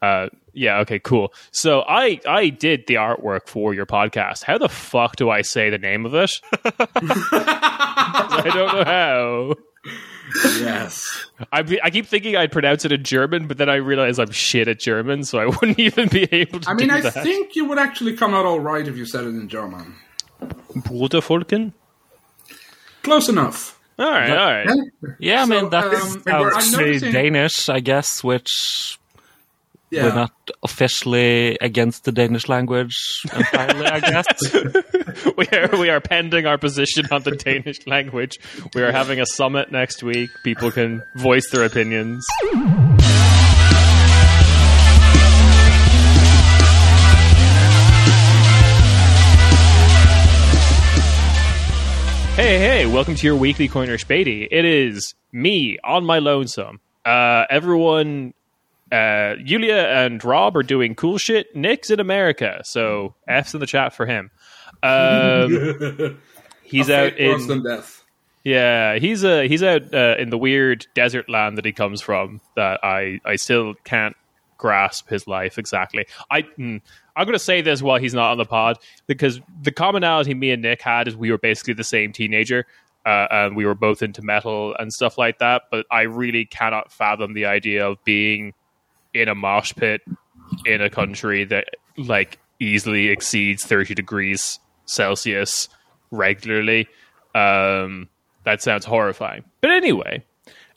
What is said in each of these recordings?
Uh, yeah. Okay. Cool. So I I did the artwork for your podcast. How the fuck do I say the name of it? I don't know how. Yes. I I keep thinking I'd pronounce it in German, but then I realize I'm shit at German, so I wouldn't even be able to. I mean, do I that. think you would actually come out all right if you said it in German. Bruderfolken. Close enough. All right. All right. Yeah, I So, mean that's um, is and we're- how I'm noticing- Danish, I guess, which Yeah. we're not officially against the Danish language entirely, I guess. we are we are pending our position on the Danish language. We are having a summit next week. People can voice their opinions. Hey, hey, welcome to your weekly Corner Spady. It is me on my lonesome. Uh, everyone, uh, Yulia and Rob are doing cool shit. Nick's in America, so F's in the chat for him. Um, he's out in death. yeah, he's uh, he's out uh, in the weird desert land that he comes from. That I I still can't grasp his life exactly. I mm, I'm going to say this while he's not on the pod because the commonality me and Nick had is we were basically the same teenager. Uh, and we were both into metal and stuff like that, but I really cannot fathom the idea of being in a mosh pit in a country that like easily exceeds 30 degrees Celsius regularly. Um, that sounds horrifying. But anyway,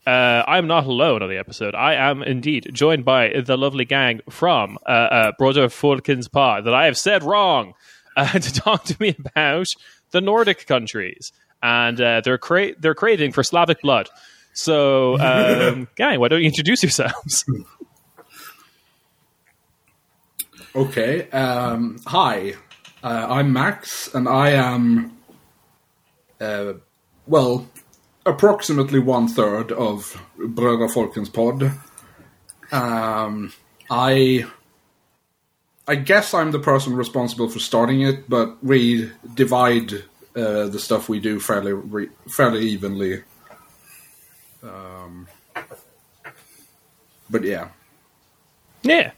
uh, I'm not alone on the episode. I am indeed joined by the lovely gang from uh, uh, Brother Fulkin's Pod that I have said wrong uh, to talk to me about the Nordic countries and uh, their cra- their craving for Slavic blood. So, um, gang, why don't you introduce yourselves? Okay. Um, hi, uh, I'm Max, and I am, uh, well, approximately one third of Bröder Folkens pod. Um, I, I guess I'm the person responsible for starting it, but we divide uh, the stuff we do fairly re- fairly evenly. Um, but yeah. Yeah.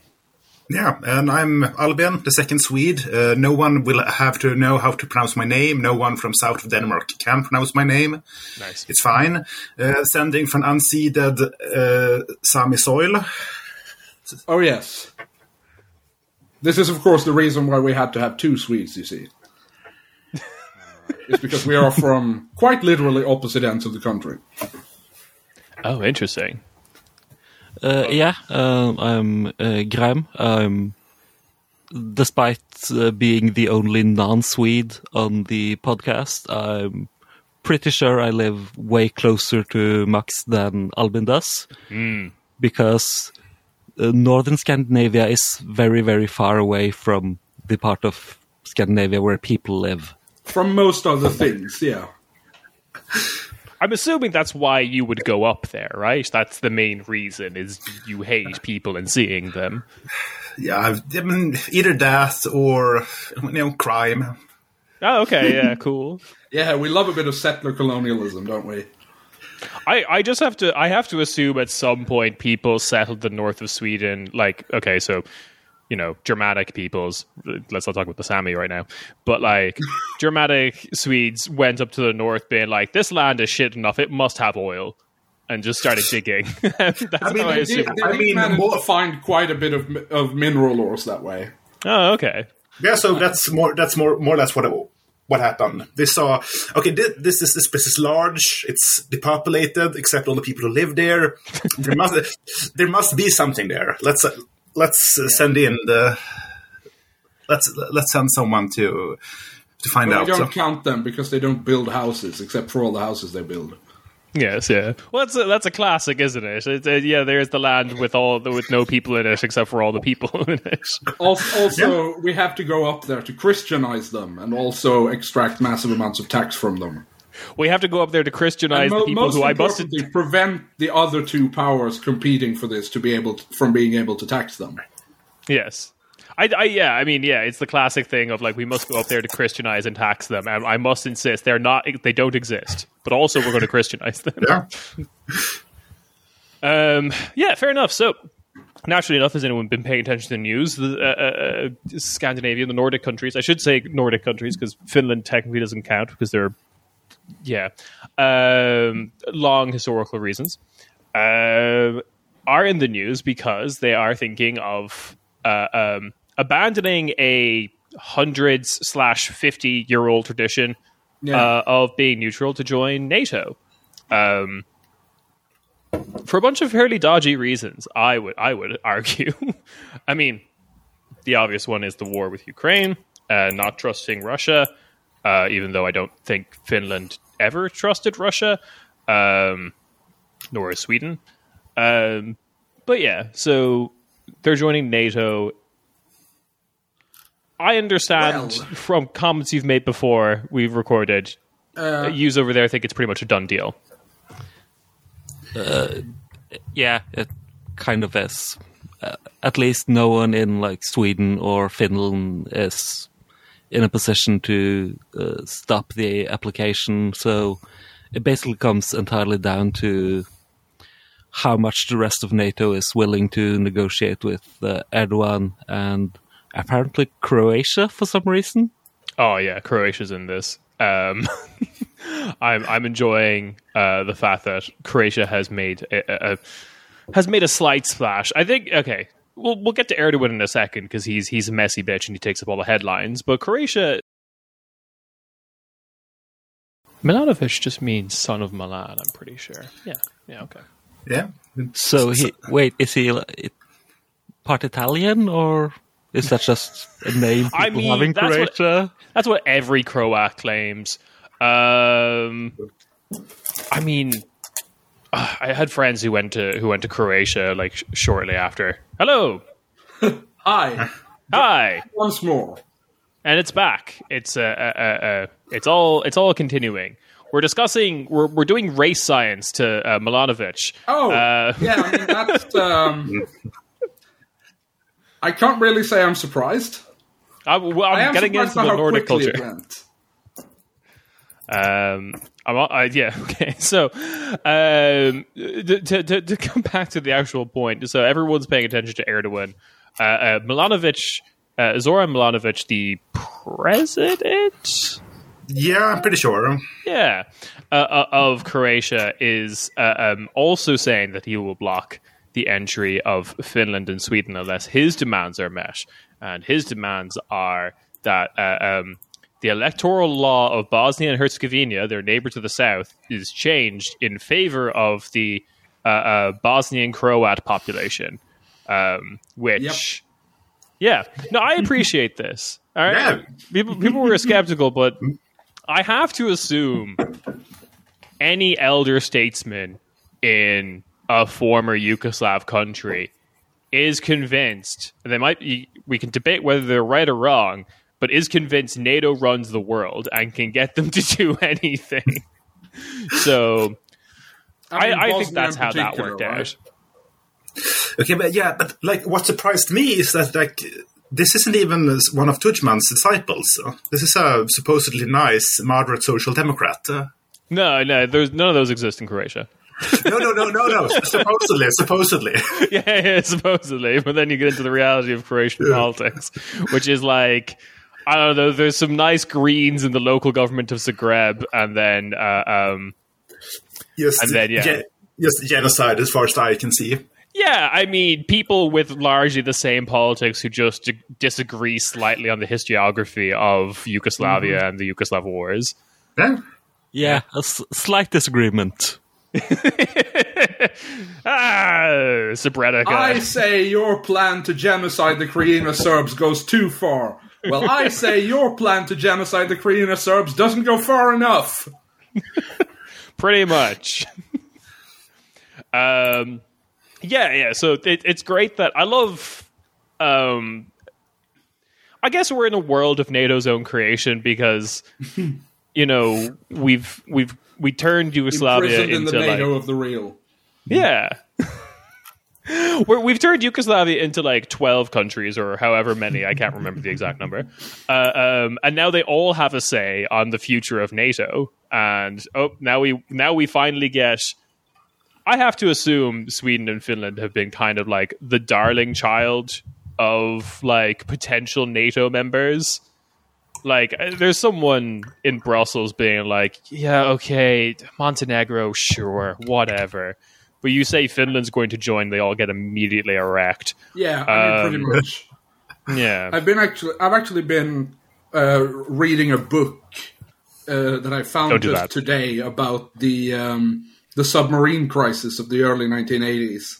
Yeah, and I'm Albin, the second Swede. Uh, no one will have to know how to pronounce my name. No one from south of Denmark can pronounce my name. Nice. It's fine. Uh, sending from unceded uh, Sami soil. Oh yes. This is, of course, the reason why we had to have two Swedes. You see, it's because we are from quite literally opposite ends of the country. Oh, interesting. Uh, yeah, um, I'm uh, Graham. Um, despite uh, being the only non-Swede on the podcast, I'm pretty sure I live way closer to Max than Albin does, because uh, northern Scandinavia is very, very far away from the part of Scandinavia where people live. From most other things, yeah. I'm assuming that's why you would go up there, right? That's the main reason is you hate people and seeing them. Yeah, I mean, either death or you know crime. Oh, okay, yeah, cool. Yeah, we love a bit of settler colonialism, don't we? I, I just have to I have to assume at some point people settled the north of Sweden. Like, okay, so you know, Germanic peoples. Let's not talk about the Sami right now, but like Germanic Swedes went up to the north, being like, "This land is shit enough; it must have oil," and just started digging. That's mean, how I assume. did- They I mean, manage more- to find quite a bit of of mineral ores that way. Oh, okay. Yeah, so that's more. That's more more or less what what happened. They saw okay, this, this is this place is large. It's depopulated, except all the people who live there. there must there must be something there. Let's uh, let's uh, send in the let's let's send someone to to find But out. we don't So- count them because they don't build houses, except for all the houses they build. Yes, yeah. Well, that's a, that's a classic, isn't it? It's, uh, yeah, there's the land with all the, with no people in it except for all the people in it. Also, also we have to go up there to Christianize them and also extract massive amounts of tax from them. We have to go up there to Christianize Mo- the people who I busted. prevent the other two powers competing for this to be able to, from being able to tax them. Yes. I, I, yeah, I mean, yeah, it's the classic thing of like we must go up there to Christianize and tax them, and I must insist they're not, they don't exist, but also we're going to Christianize them. yeah. Um, yeah, fair enough. So, naturally enough, has anyone been paying attention to the news? The, uh, uh, Scandinavia, the Nordic countries, I should say Nordic countries because Finland technically doesn't count because they're, yeah, um, long historical reasons, uh, are in the news because they are thinking of uh, um, abandoning a hundreds slash fifty year old tradition Yeah. uh, of being neutral to join NATO. Um, for a bunch of fairly dodgy reasons, I would I would argue. I mean, the obvious one is the war with Ukraine, uh, not trusting Russia, uh, even though I don't think Finland ever trusted Russia, um, nor is Sweden. Um, but yeah, so they're joining NATO. I understand Well- from comments you've made before we've recorded. Uh, Yous over there think it's pretty much a done deal. Yeah, it kind of is. Uh, at least no one in like Sweden or Finland is in a position to uh, stop the application. So it basically comes entirely down to how much the rest of NATO is willing to negotiate with uh, Erdogan and apparently Croatia for some reason. Oh yeah, Croatia's in this. Um, I'm I'm enjoying uh, the fact that Croatia has made a, a, a- has made a slight splash. I think okay, we'll we'll get to Erdogan in a second because he's he's a messy bitch and he takes up all the headlines. But Croatia, Milanovic just means son of Milan. I'm pretty sure. Yeah, yeah, okay. Yeah. So he wait, is he part Italian or is that just a name people I mean, have in that's what- That's what every Croat claims. Um, I mean, uh, I had friends who went to who went to Croatia like sh- shortly after. Hello, hi, hi, once more. and it's back. It's uh, uh, uh, uh, it's all it's all continuing. We're discussing. We're we're doing race science to uh, Milanovic. Oh, Uh, yeah. I mean, that's. Um, I can't really say I'm surprised. I, well, I I'm getting into the Nordic culture. Um, I'm, I, yeah, okay. So, um, to, to, to come back to the actual point, so everyone's paying attention to Erdogan. Uh, uh, Milanovic, uh, Zoran Milanovic, the president, Yeah, I'm pretty sure. yeah, uh, uh, of Croatia, is uh, um, also saying that he will block the entry of Finland and Sweden unless his demands are met. And his demands are that uh, um, the electoral law of Bosnia and Herzegovina, their neighbor to the south, is changed in favor of the uh, uh, Bosnian Croat population, um, which. Yeah, no, I appreciate this. All right, Yeah. people people were skeptical, but I have to assume any elder statesman in a former Yugoslav country is convinced and they might be, we can debate whether they're right or wrong but is convinced NATO runs the world and can get them to do anything so I, mean, I, think that's how that worked right? out Okay, but yeah, but like what surprised me is that like this isn't even one of Tudjman's disciples. This is a supposedly nice, moderate social democrat. Uh, no no there's none of those exist in Croatia no, no, no, no, no. supposedly, supposedly. yeah, yeah, supposedly. But then you get into the reality of Croatian politics, which is like I don't know. There's some nice Greens in the local government of Zagreb, and then uh, um, Just, And then, yeah. ge- just genocide, as far as I can see. yeah, I mean, people with largely the same politics who just d- disagree slightly on the historiography of Yugoslavia and the Yugoslav wars. Yeah. Yeah, a s- slight disagreement. Ah, Srebrenica. I say your plan to genocide the Krajina Serbs goes too far. Well, I say your plan to genocide the Krajina Serbs doesn't go far enough. pretty much. um, yeah, yeah. So it, it's great that I love. Um, I guess we're in a world of NATO's own creation because you know we've we've we turned Yugoslavia Imprisoned in the into like NATO of the real. yeah. We're, we've turned Yugoslavia into like 12 countries or however many, I can't remember the exact number. Uh, um, and now they all have a say on the future of NATO. And oh, now we now we finally get I have to assume Sweden and Finland have been kind of like the darling child of like potential NATO members. Like, uh, there's someone in Brussels being like, "Yeah, okay, Montenegro, sure, whatever." But you say Finland's going to join, they all get immediately erect. Yeah, I mean, pretty Um, much. Yeah. I've been actually, I've actually been uh, reading a book uh, that I found Don't just that. today about the um, the submarine crisis of the early 1980s.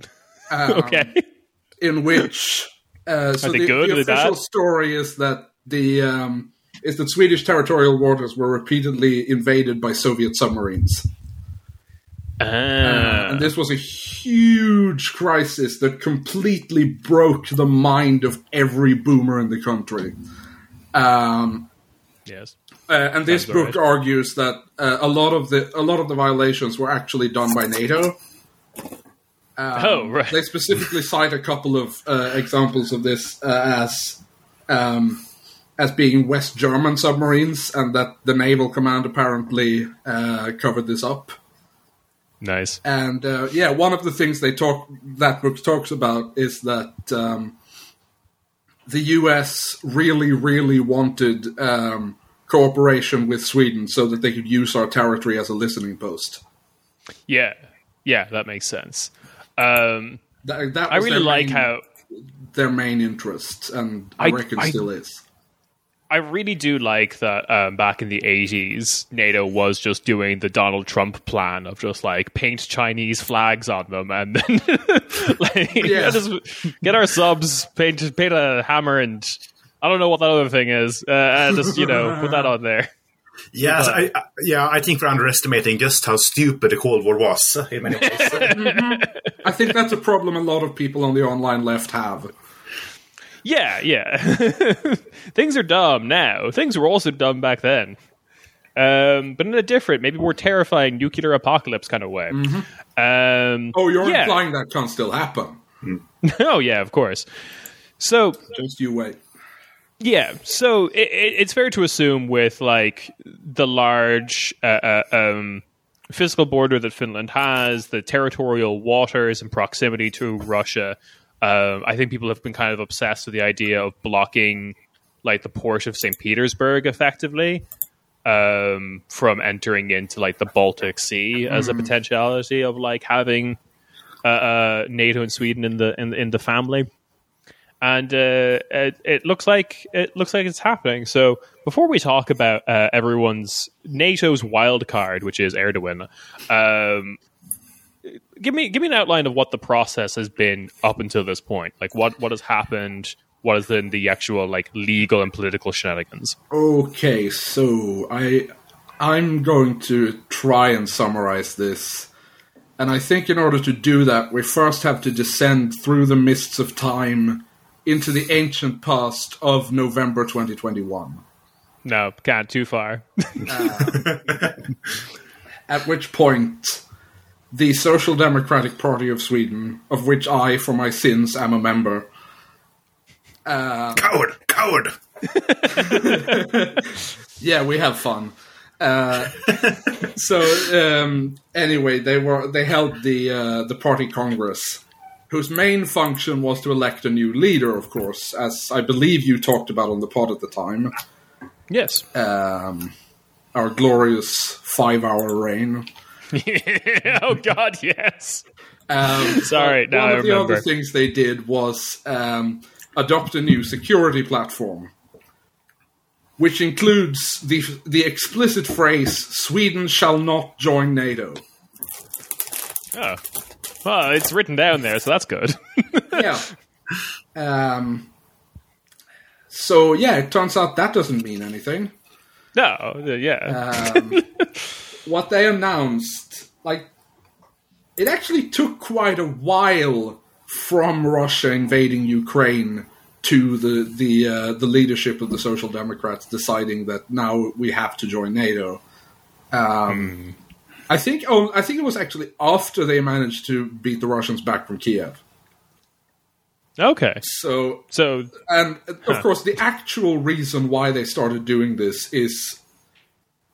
Um, okay. in which uh, so the, the official story is that the um, is that Swedish territorial waters were repeatedly invaded by Soviet submarines. Ah. And this was a huge crisis that completely broke the mind of every boomer in the country. Um, yes. uh, and this Sounds book right. argues that uh, a lot of the a lot of the violations were actually done by NATO. Um, Oh, right. They specifically cite a couple of uh, examples of this uh, as um, as being West German submarines, and that the naval command apparently uh, covered this up. Nice. And uh, yeah, one of the things they talk that book talks about is that um, the U.S. really, really wanted um, cooperation with Sweden so that they could use our territory as a listening post. Yeah. Yeah, that makes sense. Um, That, that I really like main, how their main interest, and I, I- reckon I- still is. I really do like that um, back in the 80s, NATO was just doing the Donald Trump plan of just like paint Chinese flags on them and then like, Yeah. just get our subs, paint, paint a hammer and I don't know what that other thing is. Uh, and just, you know, put that on there. Yeah, so I, I, yeah. I think we're underestimating just how stupid the Cold War was uh, in many ways. I think that's a problem a lot of people on the online left have. Yeah, yeah. Things are dumb now. Things were also dumb back then. Um, but in a different, maybe more terrifying nuclear apocalypse kind of way. Um, Oh, you're yeah. implying that can't still happen. oh, yeah, of course. So, Just you wait. Yeah, so it, it, it's fair to assume with like the large uh, uh, um, physical border that Finland has, the territorial waters and proximity to Russia. Um, I think people have been kind of obsessed with the idea of blocking like the port of St. Petersburg effectively um, from entering into like the Baltic Sea as a potentiality of like having uh, uh, NATO and Sweden in the in, in the family and uh, it, it looks like it looks like it's happening. So before we talk about uh, everyone's NATO's wild card, which is Erdogan, um, give me give me an outline of what the process has been up until this point. Like what what has happened. What has been the actual like legal and political shenanigans? Okay, so I I'm going to try and summarize this. And I think in order to do that, we first have to descend through the mists of time into the ancient past of November 2021. No, can't too far. At which point, the Social Democratic Party of Sweden, of which I, for my sins, am a member, coward, coward. yeah, we have fun. Uh, so um, anyway, they were they held the uh, the party congress, whose main function was to elect a new leader, of course, as I believe you talked about on the pod at the time. yes. Um, our glorious five-hour reign. oh God, yes. Um, Sorry, but now one I of the other things they did was um, adopt a new security platform, which includes the the explicit phrase "Sweden shall not join NATO." Oh. Well, it's written down there, so that's good. yeah. Um, so yeah, it turns out that doesn't mean anything. no, uh, yeah. Um, what they announced, like, it actually took quite a while from Russia invading Ukraine to the the uh, the leadership of the Social Democrats deciding that now we have to join NATO. Um, I think oh, I think it was actually after they managed to beat the Russians back from Kiev. okay. So So and of course, the actual reason why they started doing this is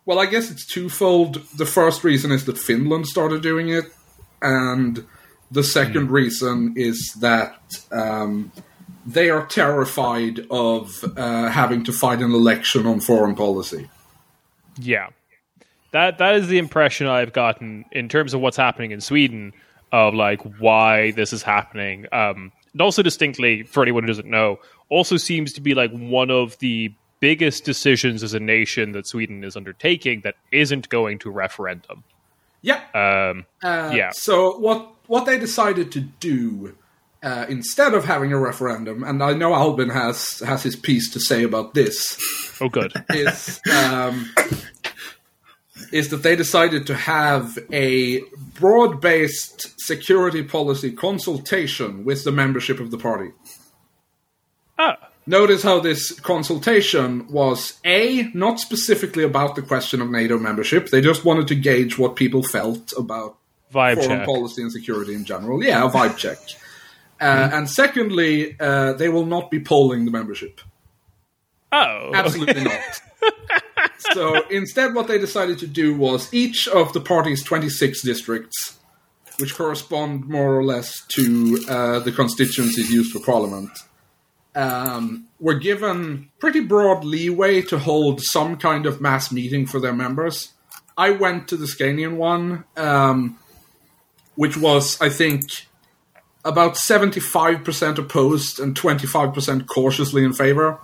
well, I guess it's twofold. The first reason is that Finland started doing it, and the second reason is that um, they are terrified of uh, having to fight an election on foreign policy. Yeah. That that is the impression I've gotten in terms of what's happening in Sweden of like why this is happening. Um and also distinctly for anyone who doesn't know, also seems to be like one of the biggest decisions as a nation that Sweden is undertaking that isn't going to referendum. Yeah. Um Uh, yeah. So what what they decided to do uh, instead of having a referendum, and I know Albin has has his piece to say about this, Oh good. is um, is that they decided to have a broad based security policy consultation with the membership of the party. ah. Notice how this consultation was A, not specifically about the question of NATO membership. They just wanted to gauge what people felt about Vibe foreign check. policy and security in general. Yeah, a vibe check. Uh, And secondly, uh, they will not be polling the membership. Oh. Absolutely not. so instead, what they decided to do was each of the party's 26 districts, which correspond more or less to uh, the constituencies used for parliament, um, were given pretty broad leeway to hold some kind of mass meeting for their members. I went to the Scanian one, um, which was, I think, about 75% opposed and 25% cautiously in favor.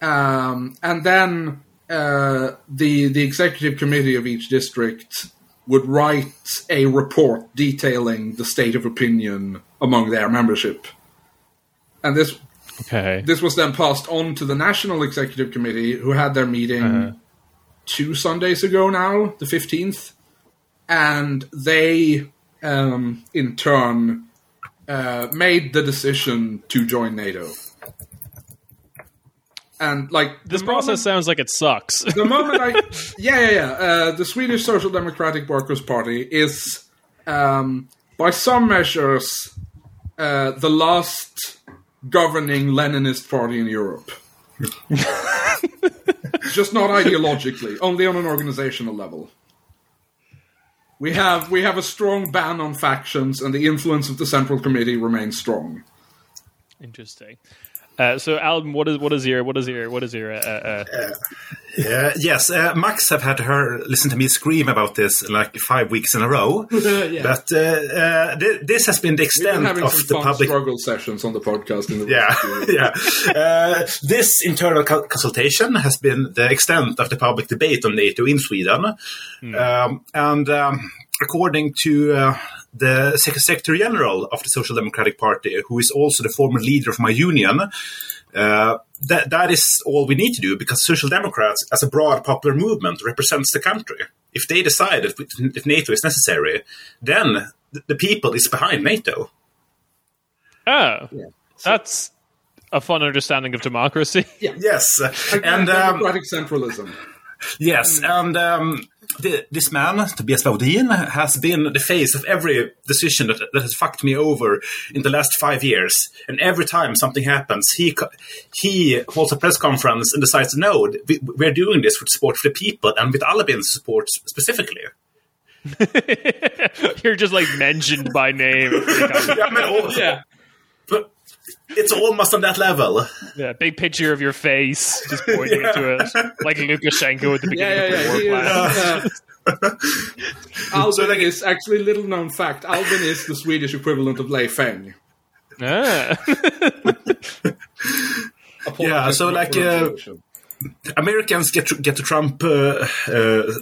Um, and then uh, the the executive committee of each district would write a report detailing the state of opinion among their membership. And this Okay. this was then passed on to the national executive committee, who had their meeting two Sundays ago now, the fifteenth, and they, um, in turn, uh, made the decision to join NATO. And like This process moment- sounds like it sucks. the moment I, yeah, yeah, yeah. Uh, the Swedish Social Democratic Workers' Party is, um, by some measures, uh, the last governing Leninist party in Europe. Just not ideologically, only on an organizational level. We have we have a strong ban on factions, and the influence of the Central Committee remains strong. Interesting. Uh, so, Alan, what is what is your what is your what is your uh, uh, Uh, yes, uh, Max have had her listen to me scream about this like five weeks in a row. Yeah. But uh, uh, th- this has been the We've extent been of some the fun public. struggle sessions on the podcast. In the Yeah, yeah. Uh, this internal co- consultation has been the extent of the public debate on NATO in Sweden, um, and um, according to uh, the Secretary General of the Social Democratic Party, who is also the former leader of my union. Uh, that that is all we need to do because Social Democrats, as a broad popular movement, represents the country. If they decide if, if NATO is necessary, then the, the people is behind NATO. oh, that's a fun understanding of democracy. Yes, and and um, democratic centralism. Yes, and um, the, this man, Tobias Baudin, has been the face of every decision that, that has fucked me over in the last five years. And every time something happens, he he holds a press conference and decides, no, we, we're doing this with support for the people and with Albin's support specifically. You're just like mentioned by name. Yeah, I mean, all- Yeah. But it's almost on that level. Yeah, big picture of your face, just pointing to it, like Lukashenko at the beginning Yeah, yeah, of the yeah. war He plan. is, uh, Albin is actually little known fact. Albin is the Swedish equivalent of Lei Feng. Ah. Yeah, so like, uh, Americans get to, get to Trump uh, uh,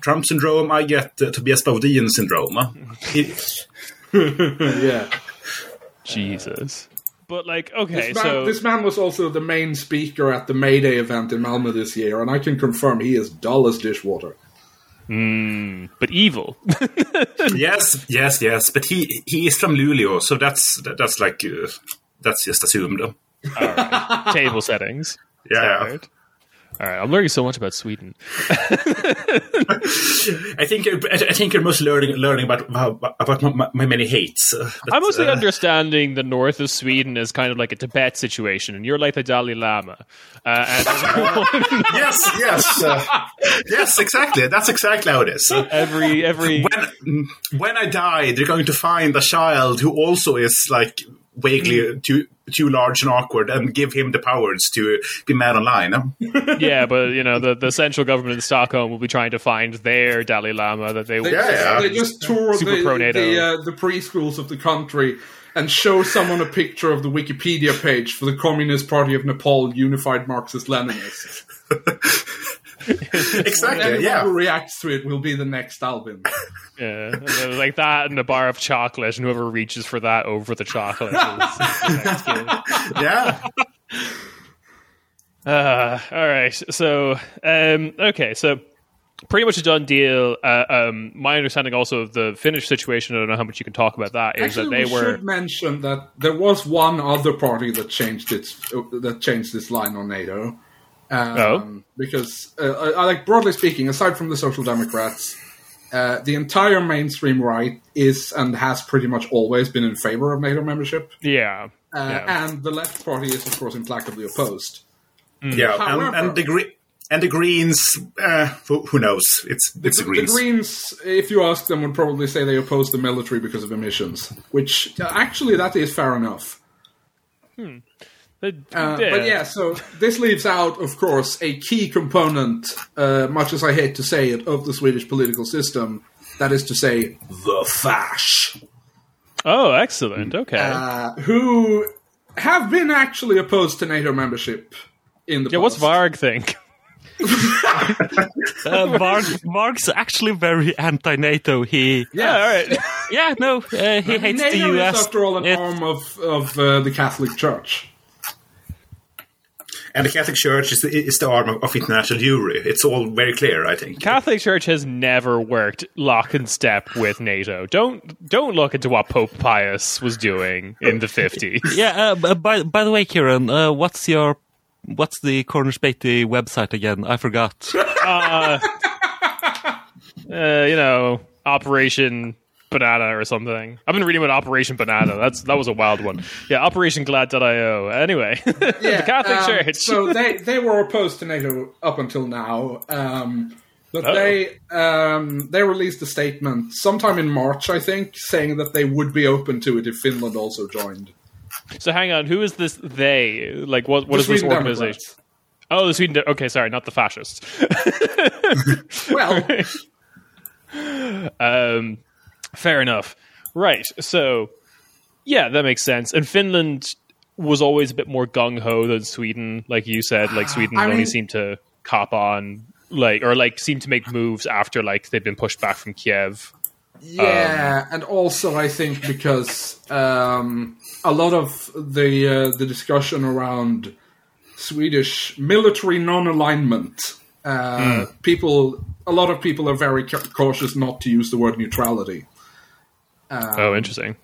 Trump syndrome. I get uh, Tobias Baudin syndrome. Yeah. Jesus. But like, okay, This man, so this man was also the main speaker at the May Day event in Malmö this year, and I can confirm he is dull as dishwater. but evil. yes, yes, yes. But he he is from Luleå, so that's that's like uh, that's just assumed. Table settings. Yeah. All right, I'm learning so much about Sweden. I think I think you're mostly learning learning about about my, my many hates. Uh, but, I'm mostly uh, understanding the north of Sweden as kind of like a Tibet situation, and you're like the Dalai Lama. Uh, and yes, yes, uh, yes, exactly. That's exactly how it is. every every when when I die, they're going to find a child who also is like vaguely too too large and awkward, and give him the powers to be mad online. yeah, but you know the, the central government in Stockholm will be trying to find their Dalai Lama that they They, Yeah, yeah. they just tour Super the, pro NATO. the, uh, the preschools of the country and show someone a picture of the Wikipedia page for the Communist Party of Nepal Unified Marxist Leninists. exactly. Anyone Yeah. who reacts to it will be the next Albin. Yeah, and like that and a bar of chocolate, and whoever reaches for that over the chocolate. Is, the next kid. Yeah. Uh, all right, so um, okay, so pretty much a done deal. Uh, um, my understanding also of the Finnish situation, I don't know how much you can talk about that, is Actually, that they we were should mention that there was one other party that changed its uh, that changed its line on NATO. Um, Oh. because uh, I, I like broadly speaking, aside from the Social Democrats, uh, the entire mainstream right is and has pretty much always been in favor of NATO membership, yeah, uh, yeah. and the left party is of course implacably opposed. Yeah. However- And, and the green. And the Greens, uh, who, who knows? It's it's the The Greens. Greens, if you ask them, would probably say they oppose the military because of emissions, which uh, actually that is fair enough. But, Uh, But yeah, so this leaves out, of course, a key component, uh, much as I hate to say it, of the Swedish political system. That is to say, the Fash, Oh, excellent. Okay. uh, who have been actually opposed to NATO membership in the yeah, what's past. Varg think? Uh, Varg, Varg's actually very anti-NATO. He, Yeah, all right. yeah, no, uh, he hates NATO the US. is, after all, an It- arm of, of uh, the Catholic Church. And the Catholic Church is the, is the arm of, of international Jewry. It's all very clear, I think. Catholic Church has never worked lock and step with NATO. Don't don't look into what Pope Pius was doing in the fifties. Yeah. Uh, by by the way, Kieran, uh, what's your what's the Cornish Beatty website again? I forgot. uh, you know, Operation Banana or something. I've been reading about Operation Banana. That's that was a wild one. Yeah, Operation Gladio. Anyway, the Catholic um, Church. So they, they were opposed to NATO up until now. Um, but Uh-oh. they um, they released a statement sometime in March, I think, saying that they would be open to it if Finland also joined. So hang on, who is this they? Like what what The is this organization? Democrats. Oh, the Sweden. De- okay, sorry, not the fascists. Well, Um, fair enough. Right. So, yeah, that makes sense. And Finland was always a bit more gung ho than Sweden, like you said. Like Sweden I only mean- seemed to cop on, like or like seemed to make moves after like they'd been pushed back from Kiev. yeah, Um, and also I think because um, a lot of the uh, the discussion around Swedish military non-alignment, uh, Hmm. people, a lot of people are very cautious not to use the word neutrality. Um, oh, interesting.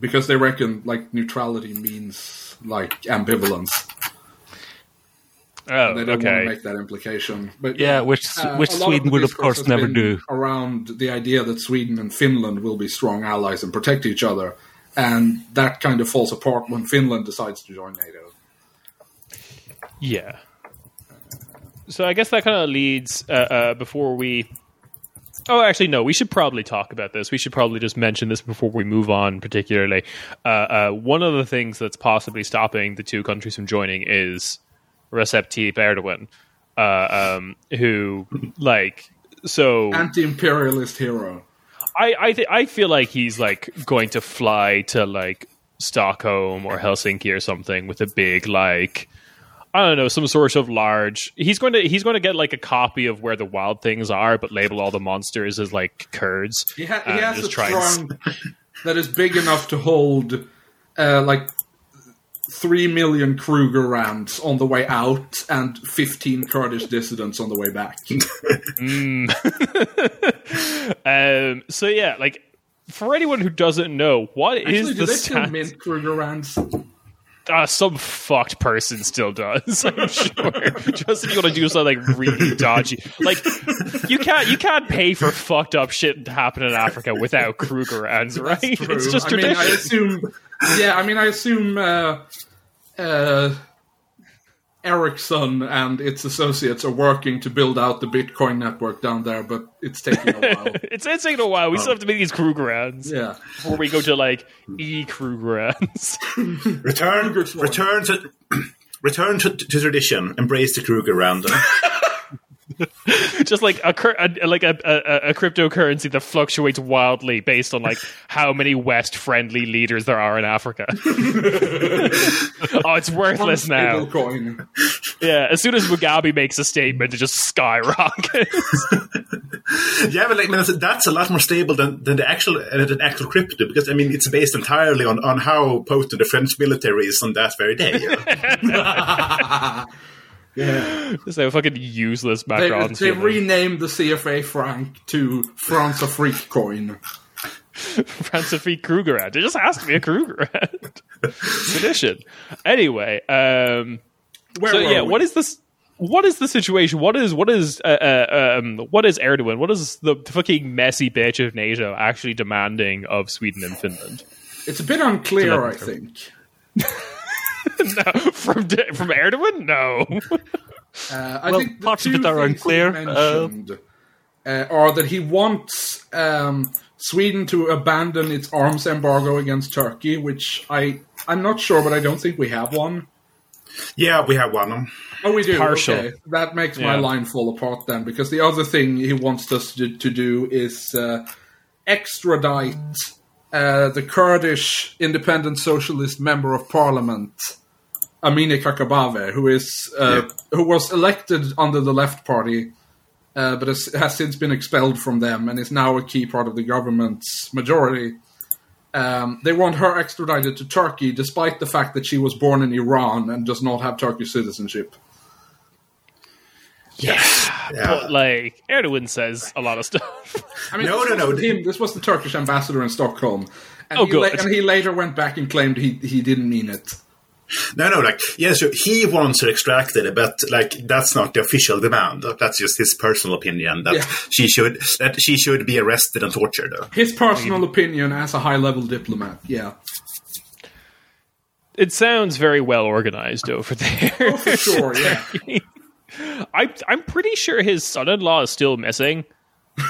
because they reckon like neutrality means like ambivalence. Oh, They don't want to make that implication. But Yeah, which uh, which Sweden would of course never do. Around the idea that Sweden and Finland will be strong allies and protect each other, and that kind of falls apart when Finland decides to join NATO. Yeah. So I guess that kind of leads uh, uh, before we. Oh, actually, no. We should probably talk about this. We should probably just mention this before we move on. Particularly, uh, uh, one of the things that's possibly stopping the two countries from joining is Recep Tayyip Erdogan, uh, um, who like so. Anti-imperialist hero. I I, th- I feel like he's like going to fly to like Stockholm or Helsinki or something with a big like I don't know some sort of large. He's going to he's going to get like a copy of where the wild things are, but label all the monsters as like Kurds. He, ha- he has a trunk that is big enough to hold uh, like three million Krugerrands on the way out and fifteen Kurdish dissidents on the way back. Um, so yeah, like for anyone who doesn't know, what is Actually, do the they stat- mint Krugerrands? Uh, some fucked person still does. I'm sure. Just if you want to do something really dodgy, like you can't you can't pay for fucked up shit to happen in Africa without Krugerrands, right? It's just I mean, tradition. I assume. Yeah, I mean, I assume uh, uh, Ericsson and its associates are working to build out the Bitcoin network down there, but it's taking a while. it's, it's taking a while. We still oh. have to make these Krugerrands yeah. before we go to like e Krugerrands. Return, return to, return to, to tradition. Embrace the Krugerrand. just like a, a like a, a, a cryptocurrency that fluctuates wildly based on like how many West friendly leaders there are in Africa. oh, it's worthless now. Stablecoin. Yeah, as soon as Mugabe makes a statement, it just skyrockets. yeah, but like, I mean, that's, that's a lot more stable than, than the actual uh, than actual crypto because I mean it's based entirely on, on how potent the French military is on that very day. you know? Yeah. Just a fucking useless They, Macron's they renamed the CFA franc to France Afrique coin. Francophie Krugerrand. It just has to be a Krugerrand. Tradition. Anyway, um, Where so yeah, we? what is this? What is the situation? What is what is uh, uh, um, what is Erdogan? What is the fucking messy bitch of NATO actually demanding of Sweden and Finland? It's a bit unclear, I think. no, from from Erdogan? No. Uh, I Well, think the parts of two it are things unclear, mentioned, uh, are that he wants um, Sweden to abandon its arms embargo against Turkey, which I I'm not sure, but I don't think we have one. yeah, we have one. Oh, we do. partial. Okay, that makes my line fall apart then, because the other thing he wants us to, to do is uh, extradite uh, the Kurdish independent socialist member of parliament, Amineh Kakabaveh, who is uh, who was elected under the Left Party, uh, but has, has since been expelled from them and is now a key part of the government's majority. Um, they want her extradited to Turkey, despite the fact that she was born in Iran and does not have Turkish citizenship. yes. Yeah. But like Erdogan says a lot of stuff. I mean, No, no, no. Him. This was the Turkish ambassador in Stockholm, and, Oh, he, la- and he later went back and claimed he he didn't mean it. No, no, like yeah, so he wants her extracted, but like that's not the official demand. That's just his personal opinion that Yeah. she should that she should be arrested and tortured. His personal opinion as a high level diplomat. Yeah, It sounds very well organized over there. Oh, for sure. Yeah, I, I'm pretty sure his son-in-law is still missing.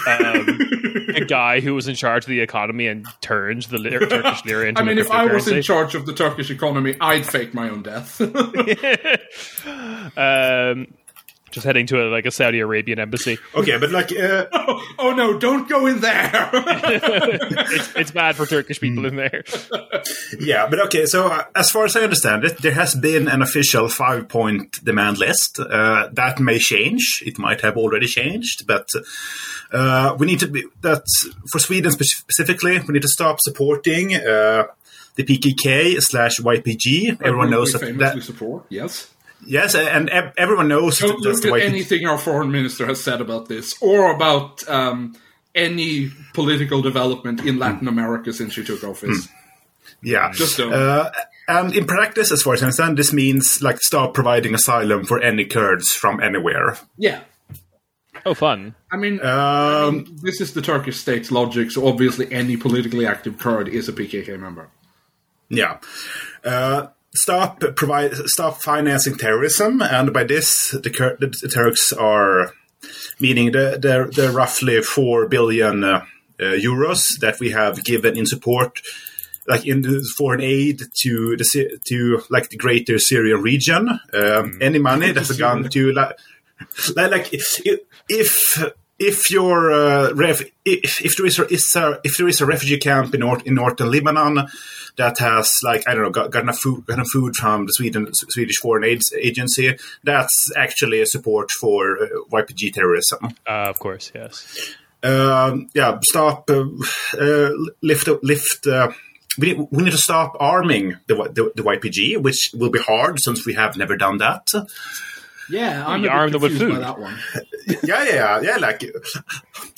Um, a guy who was in charge of the economy and turned the Turkish lira into I mean, if I was in charge of the Turkish economy, I'd fake my own death. um, just heading to a, like a Saudi Arabian embassy. Okay, but like uh, oh no, don't go in there. It's, it's bad for Turkish people in there. yeah, but okay. So uh, as far as I understand it, there has been an official five-point demand list. Uh, that may change. It might have already changed, but uh, we need to be that for Sweden specifically. We need to stop supporting uh, the PKK slash YPG. Everyone knows that, famously that support. Yes. Yes, and everyone knows Don't that's look the at anything our foreign minister has said about this, or about um, any political development in Latin America since she took office. Yeah, Just don't. Uh, and in practice, as far as I understand, this means like stop providing asylum for any Kurds from anywhere. Yeah. Oh, fun. I mean, I Um, mean, this is the Turkish state's logic, so obviously any politically active Kurd is a PKK member. Yeah. Uh, stop provide stop financing terrorism, and by this, the, the Turks are meaning the the, the roughly four billion uh, uh, euros that we have given in support. Like in foreign aid to the to like the greater Syrian region, um, any money that's gone to like, like, like if if if your uh, ref, if, if there is a, is a if there is a refugee camp in north in northern Lebanon that has like I don't know got, food got enough food from the Sweden Swedish Foreign Aid Agency, that's actually a support for uh, YPG terrorism. Uh, of course, yes. Um, yeah, stop uh, uh, lift lift. Uh, we need, we need to stop arming the, the the YPG, which will be hard since we have never done that. Yeah, I'm You a arm them with confused by food. that one. yeah, yeah, yeah. Like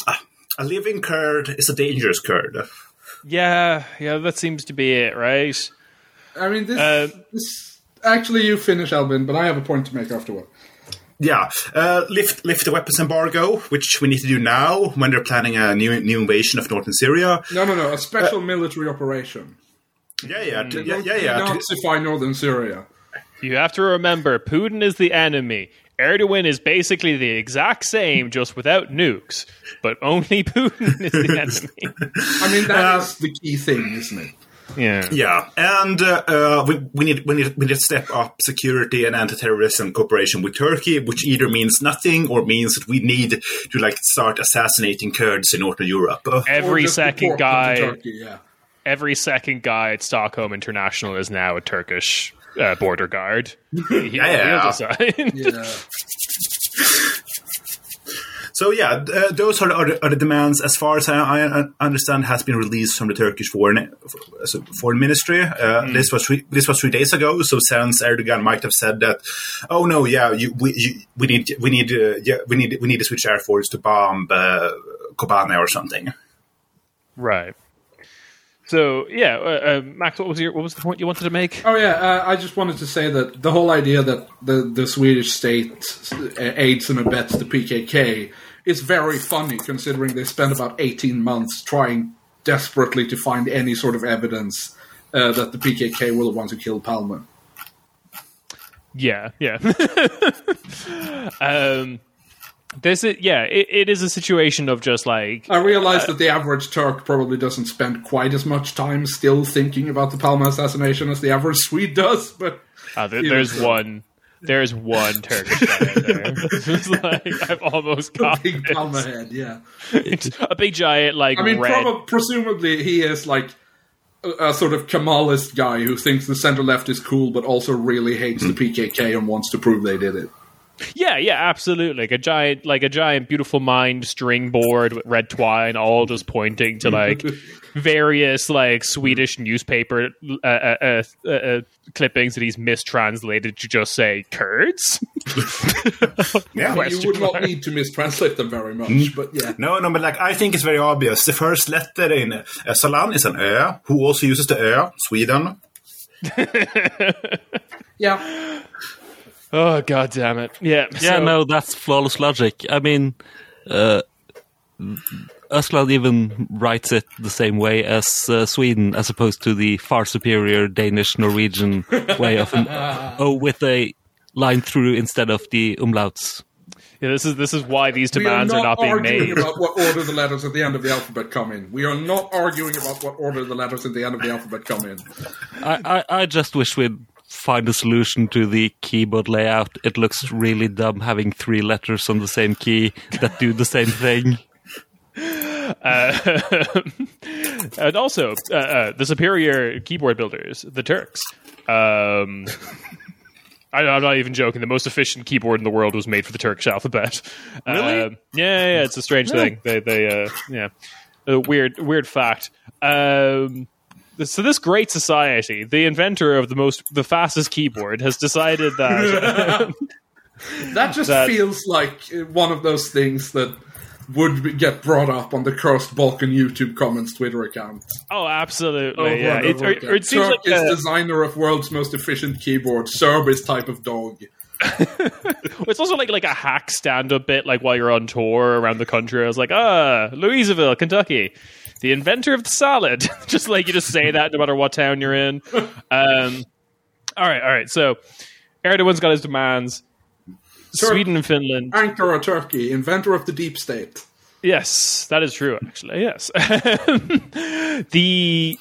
uh, a living Kurd is a dangerous Kurd. Yeah, yeah, that seems to be it, right? I mean, this, Uh, this. Actually, you finish, Albin, but I have a point to make afterward. Yeah, uh, lift lift the weapons embargo, which we need to do now when they're planning a new new invasion of northern Syria. No, no, no. A special military operation. Yeah, yeah, To to, yeah, yeah, yeah. to- Nazify northern Syria. You have to remember, Putin is the enemy. Erdogan is basically the exact same, just without nukes. But only Putin is the enemy. I mean, that is the key thing, isn't it? Yeah. Yeah, and uh, uh, we, we need we need we need to step up security and anti-terrorism cooperation with Turkey, which either means nothing or means that we need to like start assassinating Kurds in Northern Europe. Uh, Every second deport them to guy, Turkey, yeah. every second guy at Stockholm International is now a Turkish uh, border guard. He, he, Yeah. Yeah. So yeah, uh, those are the, are, are the demands. As far as I, I understand, has been released from the Turkish foreign foreign ministry. Uh, This was three, this was three days ago. So since Erdogan might have said that, oh no, yeah, you, we you, we need we need uh, yeah we need we need to switch air force to bomb uh, Kobane or something. Right. So yeah, uh, uh, Max, what was your what was the point you wanted to make? Oh yeah, uh, I just wanted to say that the whole idea that the the Swedish state uh, aids and abets the PKK is very funny, considering they spent about eighteen months trying desperately to find any sort of evidence uh, that the PKK were the ones who killed Palme. Yeah, yeah. um, this is yeah, it, it is a situation of just like I realize that the average Turk probably doesn't spend quite as much time still thinking about the Palme assassination as the average Swede does, but uh, there, there's know, one. There's one Turkish guy there. It's like I've almost got big this. Palme head, yeah. a big giant like I mean, red. prob- presumably he is like a, a sort of Kemalist guy who thinks the center left is cool, but also really hates the PKK and wants to prove they did it. Yeah, yeah, absolutely. Like a giant, like a giant, beautiful mind string board with red twine, all just pointing to like various like Swedish newspaper uh, uh, uh, uh, uh, clippings that he's mistranslated to just say Kurds. Yeah. You Question would not need to mistranslate them very much, but yeah. No, no, but like I think it's very obvious. The first letter in uh, Öcalan is an Ö, who also uses the Ö, Sweden. Yeah. Oh god damn it! Yeah, Yeah, so- no, that's flawless logic. I mean, uh, Östland even writes it the same way as uh, Sweden, as opposed to the far superior Danish Norwegian way of oh with a line through instead of the umlauts. Yeah, this is this is why these We are demands not, are not being arguing made. about what order the letters at the end of the alphabet come in. We are not arguing about what order the letters at the end of the alphabet come in. I, I, I just wish we'd find a solution to the keyboard layout. It looks really dumb having three letters on the same key that do the same thing. and also uh, uh, the superior keyboard builders, the Turks. Um, I, I'm not even joking. The most efficient keyboard in the world was made for the Turkish alphabet. Really? Um, yeah, yeah, it's a strange thing. They, they, uh, yeah, a weird, weird fact. Um, so this great society, the inventor of the most, the fastest keyboard, has decided that That just That- feels like one of those things that would be- get brought up on the Cursed Balkan YouTube comments Twitter account. oh, absolutely, Over yeah. It, or, or it seems like is a- designer of world's most efficient keyboard. Serb is type of dog. It's also like like a hack stand up bit, like while you're on tour around the country. I was like, ah, Louisville, Kentucky, the inventor of the salad. just like you just say that no matter what town you're in. Um, all right, all right. So Erdogan's got his demands. Tur- Sweden and Finland. Ankara Turkey, inventor of the deep state. Yes, that is true. Actually, yes. the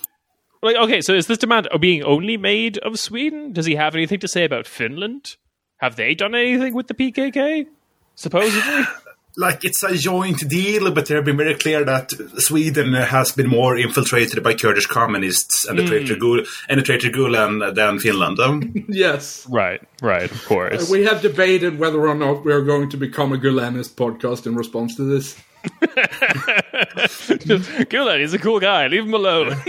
like okay. So is this demand being only made of Sweden? Does he have anything to say about Finland? Have they done anything with the PKK? Supposedly. like it's a joint deal, but they've been very clear that Sweden has been more infiltrated by Kurdish communists and the traitor Gul and the traitor Gulen than Finland. Um, Yes. Right, right, of course. We have debated whether or not we are going to become a Gulenist podcast in response to this. Gulen, he's a cool guy. Leave him alone.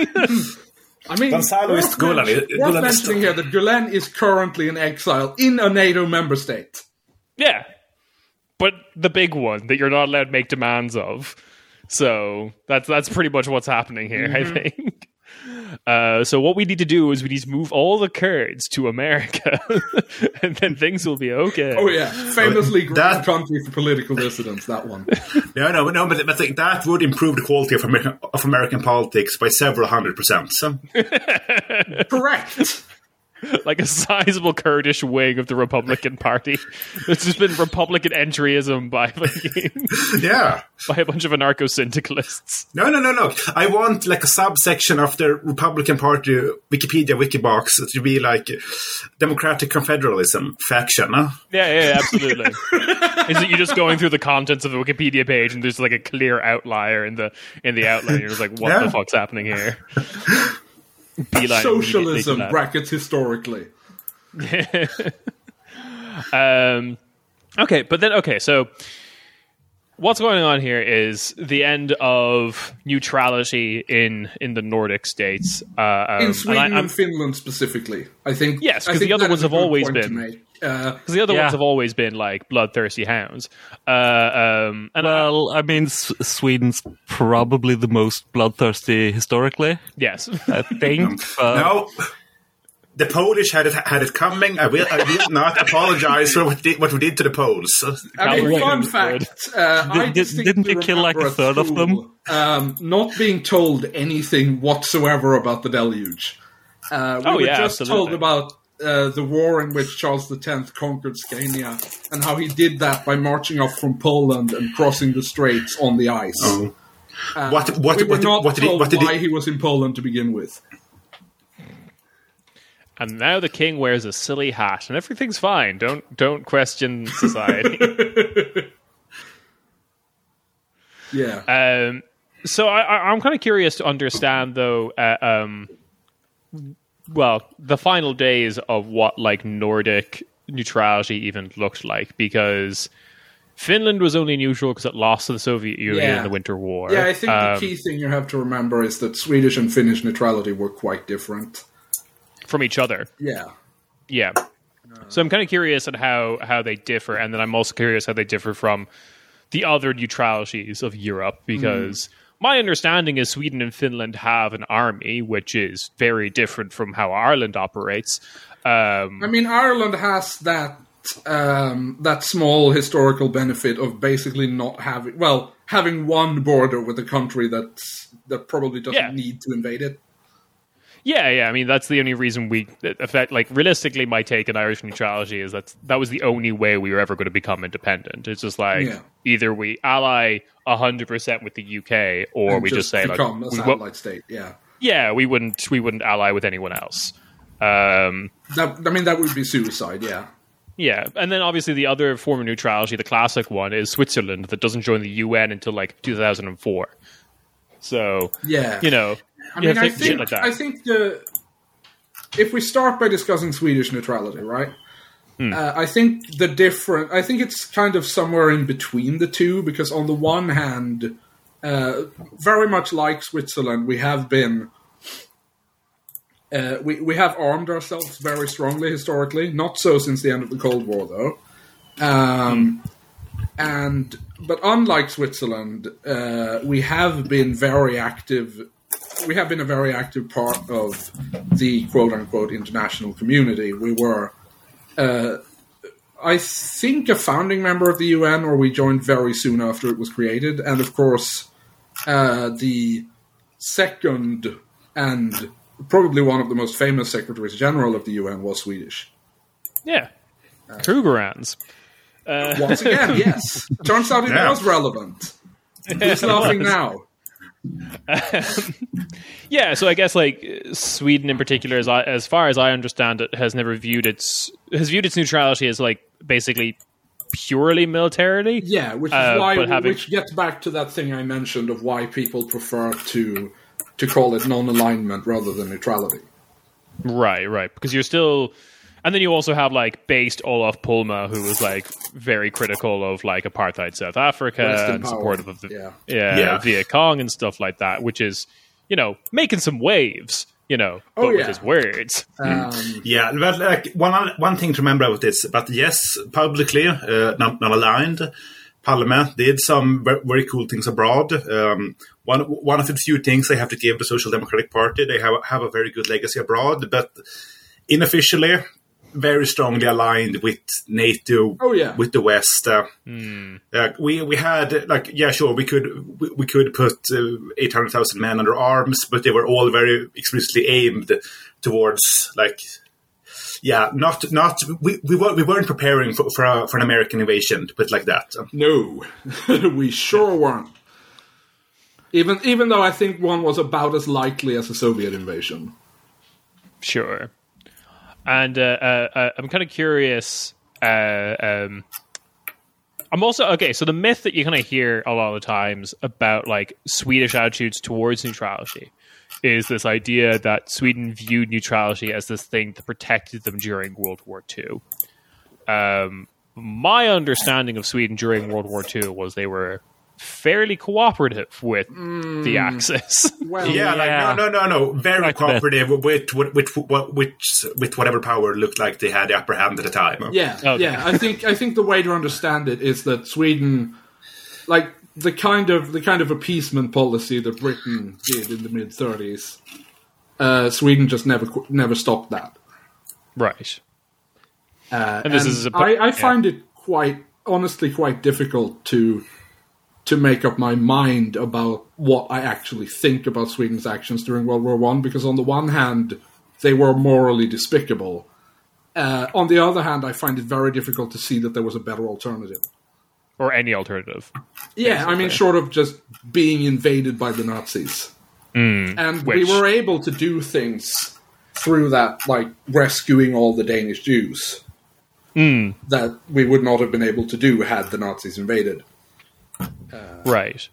I mean, Gonzalo is worth Gulen. mention- Gulen worth is- mentioning here that Gulen is currently in exile in a NATO member state. yeah, but the big one that you're not allowed to make demands of. So that's that's pretty much what's happening here. I think. Uh, so what we need to do is we need to move all the Kurds to America, and then things will be okay. Oh yeah, famously great That- country for political dissidents. That one. No, no, no, but, but I think that would improve the quality of American, of American politics by several hundred percent. So, Correct. like a sizable Kurdish wing of the Republican Party. It's just been Republican entryism by fucking- yeah. by a bunch of anarcho syndicalists. No, no, no, no. I want like a subsection of the Republican Party Wikipedia Wikibox to be like Democratic Confederalism faction. Huh? Yeah, yeah, yeah, absolutely. Is it you just going through the contents of the Wikipedia page and there's like a clear outlier in the in the outline? You're just like, what Yeah. the fuck's happening here? Beeline Socialism immediately to that. brackets historically. Um, okay, but then okay, so what's going on here is the end of neutrality in in the Nordic states. Uh, um, In Sweden and I, and Finland specifically, I think. Yes, I 'cause the other ones have always been. make. Uh, because the other Yeah. ones have always been like bloodthirsty hounds. Uh, um, and I- Well, I mean, S- Sweden's probably the most bloodthirsty historically, yes, I think. but- No. The Polish had it had it coming. I will. I will not apologize for what, did, what we did to the Poles. I mean, fun Good. fact. Uh, I Did- distinctly didn't we kill, like, a remember third at of them? Um, not being told anything whatsoever about the deluge. Uh, we Oh, were yeah, just absolutely. told about uh, the war in which Charles X conquered Scania and how he did that by marching off from Poland and crossing the straits on the ice. Oh. what what we were what, not what did he, told what did why he, he was in Poland to begin with. And now the king wears a silly hat, and everything's fine. Don't don't question society. Yeah. Um, so I, I, I'm kind of curious to understand, though. Uh, um, well, the final days of what like Nordic neutrality even looked like, because Finland was only neutral because it lost to the Soviet Union Yeah. in the Winter War. yeah, I think Um, the key thing you have to remember is that Swedish and Finnish neutrality were quite different. From each other. Yeah. Yeah. So I'm kind of curious at how how they differ, and then I'm also curious how they differ from the other neutralities of Europe because my understanding is Sweden and Finland have an army which is very different from how Ireland operates. Um, I mean, Ireland has that um, that small historical benefit of basically not having well having one border with a country that's that probably doesn't Yeah. need to invade it. Yeah, yeah. I mean, that's the only reason we, affect, like, realistically, my take on Irish neutrality is that that was the only way we were ever going to become independent. It's just like Yeah. either we ally hundred percent with the UK, or and we just, say like, become a we, satellite state. Yeah, yeah, we wouldn't we wouldn't ally with anyone else. Um, that I mean that would be suicide. Yeah, yeah, and then obviously the other form of neutrality, the classic one, is Switzerland that doesn't join the UN until like 2004. So yeah. you know, I mean, I think like that. I think the if we start by discussing Swedish neutrality, right? Hmm. Uh, I think the different. I think it's kind of somewhere in between the two because on the one hand, uh, very much like Switzerland, we have been. Uh, we, we have armed ourselves very strongly historically. Not so since the end of the Cold War, though. Um, and but unlike Switzerland, uh, we have been very active. We have been a very active part of the quote unquote international community. We were, uh, I think, a founding member of the UN, or we joined very soon after it was created. And of course, uh, the second and probably one of the most famous secretaries general of the UN was Swedish. yeah, Krugerrands. Uh, Once again, yes. Turns out it Yeah. was relevant. Who's laughing now? Yeah, so I guess like Sweden in particular, as I, as far as I understand it, has never viewed its has viewed its neutrality as like basically purely militarily. Yeah, which is Uh, why, having- which gets back to that thing I mentioned of why people prefer to to call it non-alignment rather than neutrality. Right, right. Because you're still, and then you also have like based Olof Palme, who was like very critical of like apartheid South Africa Rest and power. supportive of the Yeah. yeah, Yeah. Viet Cong and stuff like that, which is you know making some waves, you know, but Oh, with his words. Um, Yeah, but like one one thing to remember about this, but yes, publicly uh, not, not aligned, Palme did some very cool things abroad. Um, one one of the few things they have to give the Social Democratic Party, they have have a very good legacy abroad, but unofficially, very strongly aligned with NATO, Oh, yeah. with the West. Uh, uh, we we had like yeah, sure, we could we, we could put uh, eight hundred thousand men under arms, but they were all very explicitly aimed towards like yeah, not not we we, were, we weren't preparing for for, a, for an American invasion, to put like that. No, we sure weren't. Even even though I think one was about as likely as a Soviet invasion. Sure. And uh, uh, uh, I'm kind of curious. Um, I'm also okay. So the myth that you kind of hear a lot of times about like Swedish attitudes towards neutrality is this idea that Sweden viewed neutrality as this thing that protected them during World War II. Um, my understanding of Sweden during World War II was they were fairly cooperative with the Axis. Well, Yeah, Yeah. like no, no, no, no, very Like cooperative with with with, with, with with whatever power looked like they had the upper hand at the time. Yeah, Okay. yeah. I think I think the way to understand it is that Sweden, like the kind of the kind of appeasement policy that Britain did in the mid '30s, uh, Sweden just never qu- never stopped that. right. Uh, And this is a- I, I yeah. find it quite honestly quite difficult to to make up my mind about what I actually think about Sweden's actions during World War One because on the one hand they were morally despicable. Uh, on the other hand, I find it very difficult to see that there was a better alternative. Or any alternative. Yeah, I mean, short of just being invaded by the Nazis. and we were able to do things through that, like rescuing all the Danish Jews, that we would not have been able to do had the Nazis invaded. Right.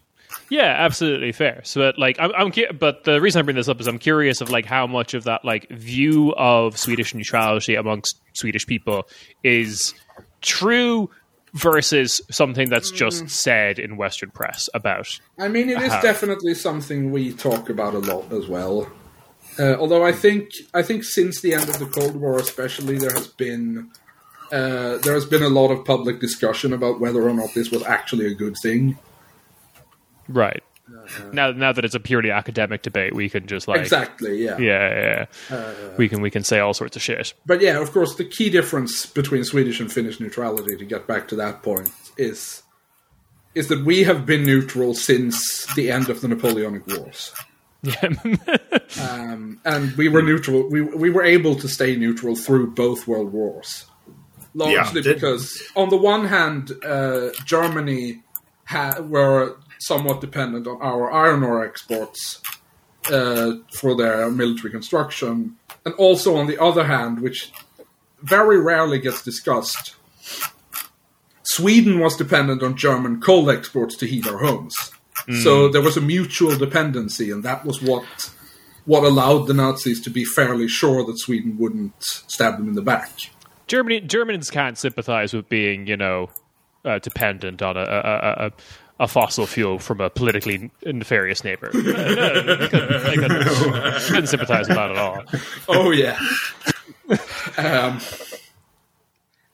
Yeah, absolutely fair. So, but, like, I'm, I'm, cu- but the reason I bring this up is I'm curious of like how much of that like view of Swedish neutrality amongst Swedish people is true versus something that's just said in Western press about. I mean, it is Uh-huh. definitely something we talk about a lot as well. Uh, although I think I think since the end of the Cold War, especially, there has been uh, there has been a lot of public discussion about whether or not this was actually a good thing. Right. Now, now that it's a purely academic debate, we can just like, exactly, yeah. yeah, yeah, yeah. we can we can say all sorts of shit. But yeah, of course, the key difference between Swedish and Finnish neutrality, to get back to that point, is is that we have been neutral since the end of the Napoleonic Wars. um, and we were neutral. We we were able to stay neutral through both world wars, largely Yeah. because on the one hand, uh, Germany ha- were somewhat dependent on our iron ore exports uh, for their military construction, and also on the other hand, which very rarely gets discussed, Sweden was dependent on German coal exports to heat our homes. So there was a mutual dependency, and that was what what allowed the Nazis to be fairly sure that Sweden wouldn't stab them in the back. Germany Germans can't sympathize with being, you know, uh, dependent on a, a, a, a fossil fuel from a politically nefarious neighbor. Uh, no, they couldn't, they couldn't, couldn't sympathize with that at all. Oh yeah. um,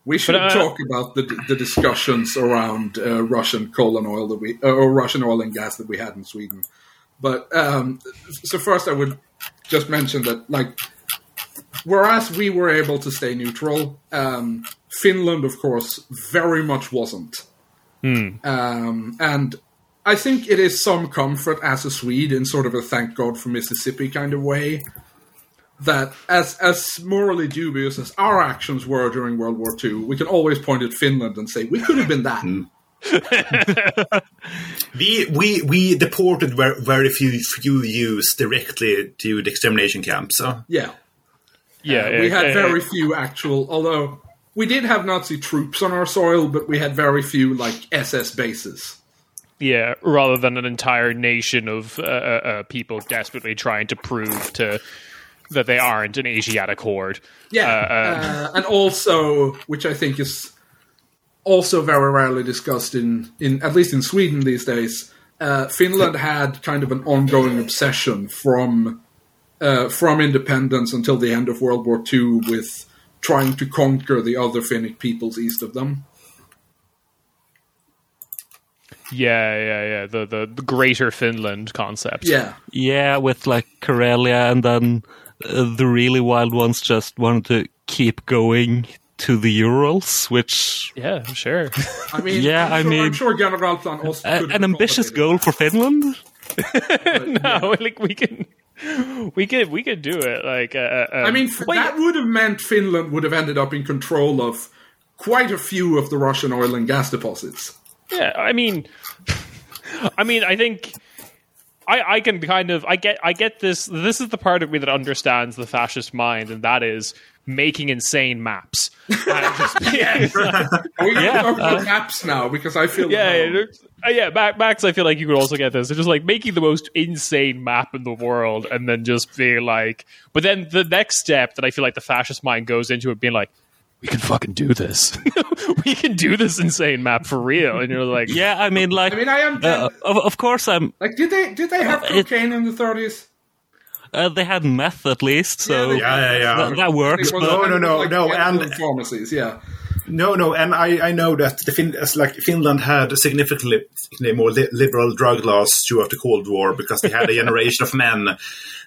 we should But, uh, talk about the the discussions around uh, Russian coal and oil that we uh, or Russian oil and gas that we had in Sweden. But um, so first, I would just mention that like whereas we were able to stay neutral, um, Finland, of course, very much wasn't. Um, and I think it is some comfort as a Swede in sort of a thank God for Mississippi kind of way that as as morally dubious as our actions were during World War II, we can always point at Finland and say we could have been that. We we we deported very, very few few Jews directly to the extermination camps. So Yeah, Yeah, we had very few actual. Although we did have Nazi troops on our soil, but we had very few like SS bases. yeah, rather than an entire nation of uh, uh, uh, people desperately trying to prove to that they aren't an Asiatic horde. Yeah, Uh, uh, and also, which I think is also very rarely discussed in, in at least in Sweden these days. Uh, Finland had kind of an ongoing obsession from uh, from independence until the end of World War II with trying to conquer the other Finnic peoples east of them. Yeah, yeah, yeah. The the, the greater Finland concept. Yeah. Yeah, with like Karelia, and then uh, the really wild ones just wanted to keep going to the Urals, which Yeah, sure. I mean, Yeah, I'm I mean- I'm sure Generalplan Ost uh, could an ambitious accommodate goal for Finland. no, like we can, we could, we could do it. Like, uh, uh, I mean, wait, that would have meant Finland would have ended up in control of quite a few of the Russian oil and gas deposits. yeah. I mean, I mean, I think. I, I can kind of I get I get this this is the part of me that understands the fascist mind and that is making insane maps. And just being like- Are we going to Yeah, uh, maps now? Because I feel yeah, no. yeah, uh, yeah, Max. I feel like you could also get this. It's just like making the most insane map in the world, and then just being like. But then the next step that I feel like the fascist mind goes into it, being like, "We can fucking do this. we can do this insane map for real." And you're like, Yeah, I mean, like, I mean, I am uh, of, of course, I'm. like, did they did they have Uh, it- cocaine in the thirties? Uh, they had meth at least, so they- Yeah, yeah, yeah. that, that works. It But No, no, no, like no, and- pharmacies. Yeah, No, no, and I, I know that the fin- like Finland had significantly more li- liberal drug laws throughout the Cold War because they had a generation of men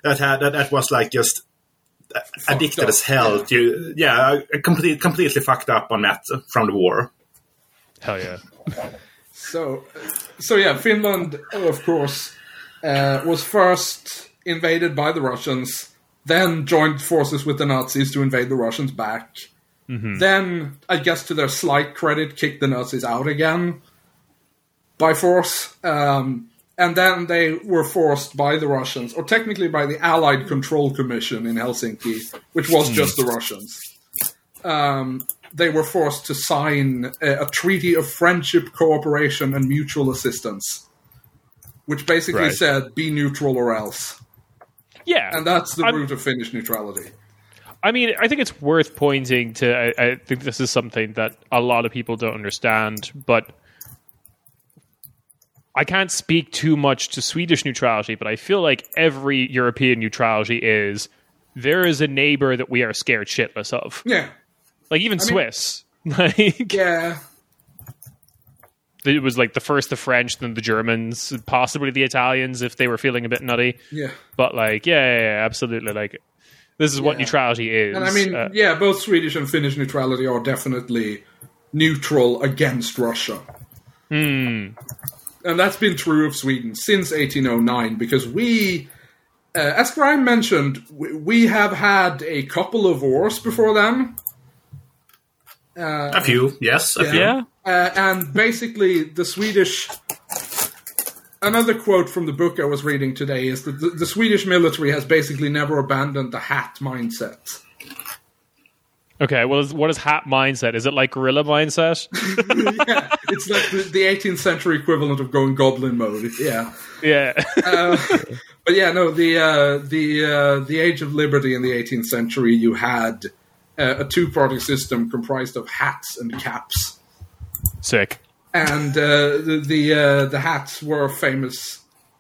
that had that, that was like just addicted up, as hell. yeah. To, yeah, complete, completely fucked up on that from the war. "Hell yeah." So, so yeah, Finland, of course, uh, was first invaded by the Russians, then joined forces with the Nazis to invade the Russians back. Then, I guess to their slight credit, kicked the Nazis out again by force. Um, and then they were forced by the Russians, or technically by the Allied Control Commission in Helsinki, which was just the Russians. Um, they were forced to sign a, a treaty of friendship, cooperation, and mutual assistance, which basically Right. said be neutral or else. Yeah, And that's the I'm- root of Finnish neutrality. I mean, I think it's worth pointing to. I, I think this is something that a lot of people don't understand, but I can't speak too much to Swedish neutrality, but I feel like every European neutrality is there is a neighbor that we are scared shitless of. Yeah. Like even mean- Swiss. Like Yeah. It was like the first the French, then the Germans, possibly the Italians if they were feeling a bit nutty. Yeah. But like, yeah, yeah, yeah absolutely. Like this is what neutrality is. And I mean, Uh, yeah, both Swedish and Finnish neutrality are definitely neutral against Russia. Hmm. And that's been true of Sweden since 1809 because we, uh, as Grime mentioned, we, we have had a couple of wars before then. A few, yes, a few. yeah, Uh, and basically, the Swedish. Another quote from the book I was reading today is that the, the Swedish military has basically never abandoned the hat mindset. Okay, well, what is hat mindset? Is it like gorilla mindset? yeah, it's like the, the 18th century equivalent of going goblin mode. Yeah, yeah. but yeah, no, the uh, the uh, the Age of Liberty in the 18th century, you had uh, a two party system comprised of hats and caps, Sick. and uh, the the, uh, the hats were famous.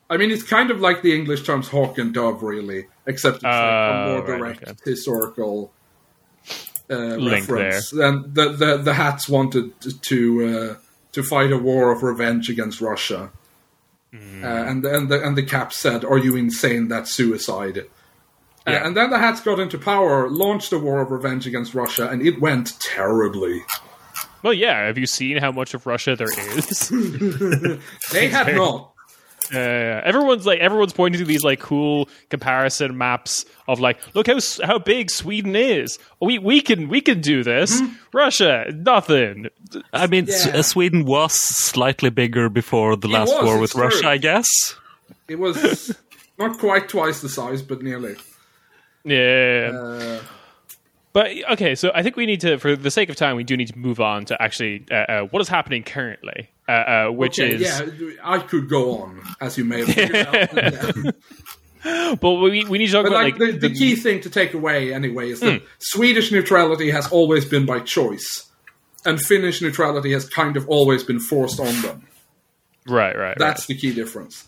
I mean, it's kind of like the English terms hawk and dove, really, except it's like a Oh, more right, direct okay. historical uh, reference. And the, the the hats wanted to uh, to fight a war of revenge against Russia, Hmm. uh, and and the and the cap said, "Are you insane? That's suicide." Uh, and then the hats got into power, launched a war of revenge against Russia, and it went terribly. Well, yeah. Have you seen how much of Russia there is? They have not. Uh, everyone's like everyone's pointing to these like cool comparison maps of like look how how big Sweden is. We we can we can do this. Russia nothing. I mean, Yeah. uh, Sweden was slightly bigger before the last was, war it's with Russia, true. I guess. It was not quite twice the size, but nearly. Yeah. Uh, But okay, so I think we need to, for the sake of time, we do need to move on to actually uh, uh, what is happening currently, uh, uh, which okay, is. yeah, I could go on, as you may have figured out. But we, we need to talk But about like, like, the, the key thing to take away anyway is that Swedish neutrality has always been by choice, and Finnish neutrality has kind of always been forced on them. right, right, right. That's the key difference.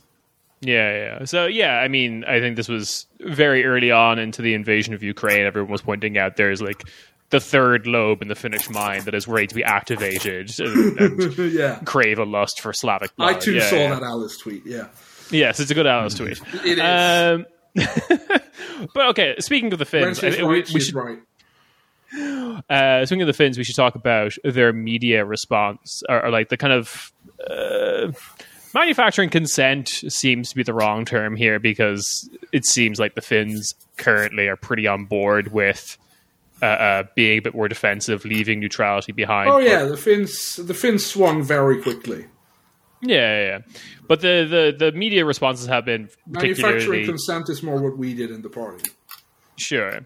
Yeah, yeah. So yeah, I mean, I think this was very early on into the invasion of Ukraine. Everyone was pointing out there's like the third lobe in the Finnish mind that is ready to be activated and, and yeah. crave a lust for Slavic blood. I too Yeah, saw yeah. that Alice tweet. Yeah, Yes, it's a good Alice tweet. it is. Um, but okay, speaking of the Finns, I- right, we, we should, right. uh, speaking of the Finns, we should talk about their media response, or, or like the kind of uh, manufacturing consent seems to be the wrong term here because it seems like the Finns currently are pretty on board with uh, uh, being a bit more defensive, leaving neutrality behind. Oh But- yeah, the Finns the Finns swung very quickly. yeah, yeah, yeah. But the, the, the media responses have been Manufacturing consent is more what we did in the party. Sure.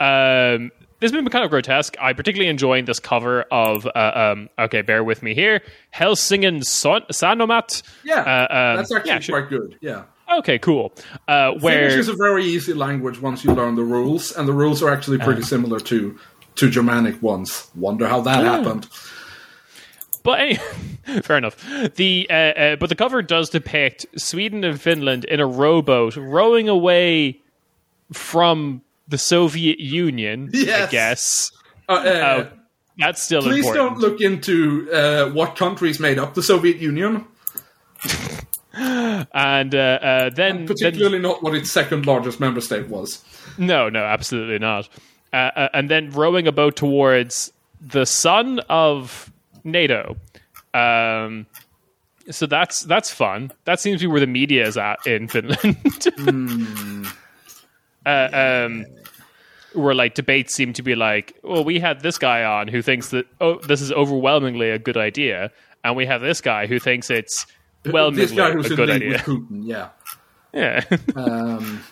Um, this has been kind of grotesque. I particularly enjoying this cover of. Uh, um, okay, bear with me here. Helsingin Son- Sanomat. Yeah, Uh, um, that's actually yeah, sure. quite good. Yeah. Okay, cool. Uh, where Finnish is a very easy language once you learn the rules, and the rules are actually pretty Uh. similar to to Germanic ones. Wonder how that happened. But any- fair enough. The uh, uh, but the cover does depict Sweden and Finland in a rowboat rowing away from the Soviet Union. I guess Uh, uh, uh, that's still please important. don't look into uh, what countries made up the Soviet Union, and uh, uh, then then particularly not what its second largest member state was. No, no, absolutely not. Uh, uh, and then rowing a boat towards the son of NATO. Um, so that's that's fun. That seems to be where the media is at in Finland. uh, um, where like debates seem to be like, well, we had this guy on who thinks that oh, this is overwhelmingly a good idea, and we have this guy who thinks it's well this guy who's a in good idea. with Putin. Yeah. Yeah. Um,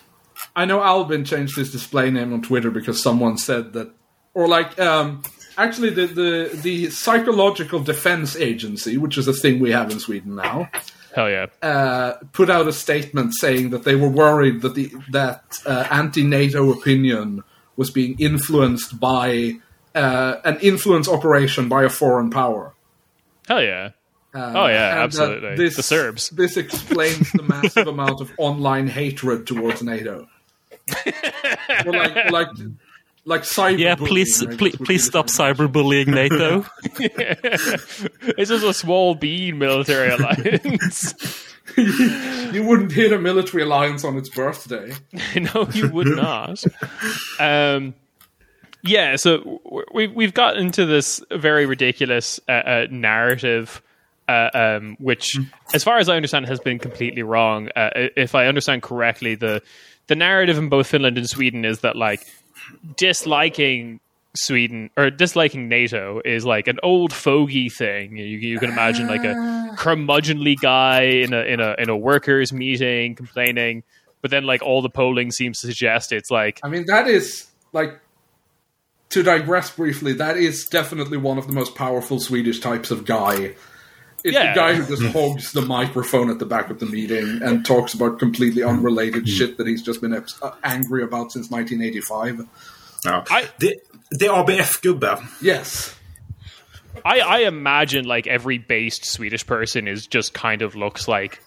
I know Albin changed his display name on Twitter because someone said that, or like, um, actually, the, the the psychological defense agency, which is a thing we have in Sweden now, Hell yeah. uh, put out a statement saying that they were worried that the that uh, anti-NATO opinion was being influenced by uh, an influence operation by a foreign power. Hell yeah. Uh, Oh, yeah, absolutely. This, The Serbs. This explains the massive amount of online hatred towards NATO. like, like, like cyber. Yeah, please, please, please stop cyberbullying NATO. It's just a small bean military alliance. You wouldn't hit a military alliance on its birthday. no, you would not. Um, yeah, so w- we we've got into this very ridiculous uh, uh, narrative, uh, um, which, as far as I understand, has been completely wrong. Uh, if I understand correctly, the the narrative in both Finland and Sweden is that like disliking Sweden or disliking NATO is like an old fogey thing. You, you can imagine like a ah. curmudgeonly guy in a in a in a workers meeting complaining, but then like all the polling seems to suggest it's like I mean, that is like to digress briefly. That is definitely one of the most powerful Swedish types of guy. It's Yeah. the guy who just hogs the microphone at the back of the meeting and talks about completely unrelated shit that he's just been ups- uh, angry about since 1985. Ja. I- det, det är ABF-gubbe. Yes. I, I imagine like every based Swedish person is just kind of looks like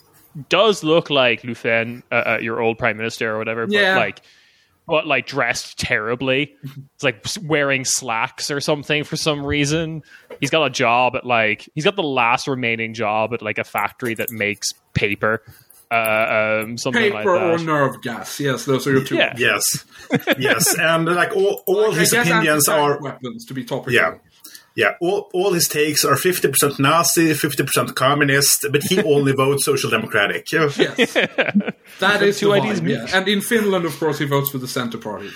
does look like Löfven, uh, uh, your old prime minister or whatever, but Yeah. like but like dressed terribly. It's like wearing slacks or something for some reason. He's got a job at like he's got the last remaining job at like a factory that makes paper, uh, um, something Paper like or nerve gas. Yes, those are your two. Yeah. Yes. yes. And like all, all I his opinions are. weapons to be topical. Yeah. Yeah, all, all his takes are 50% Nazi, 50% communist, but he only votes social democratic. Yeah. Yes. that is two the ideas vibe, yeah. And in Finland, of course, he votes for the Centre Party.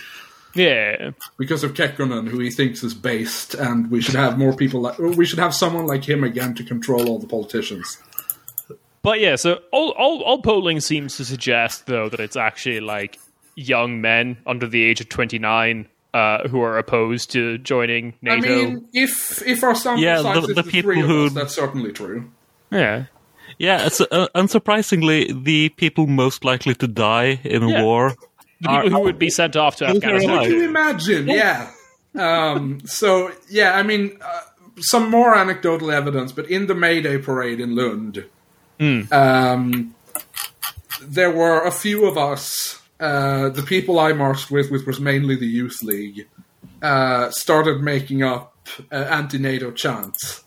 Yeah, because of Kekkonen, who he thinks is based, and we should have more people like we should have someone like him again to control all the politicians. But yeah, so all, all all polling seems to suggest though that it's actually like young men under the age of twenty nine uh, who are opposed to joining NATO. I mean, if if our sample Yeah, size the- is the the, people three of who- us, that's certainly true. yeah, Yeah, it's, uh, unsurprisingly, the people most likely to die in a Yeah. war the people who would be sent off to Afghanistan. alive. Can you imagine? Yeah. um, so yeah, I mean, uh, some more anecdotal evidence, but in the May Day parade in Lund, um, there were a few of us. Uh, the people I marched with, which was mainly the youth league, uh, started making up uh, anti-NATO chants,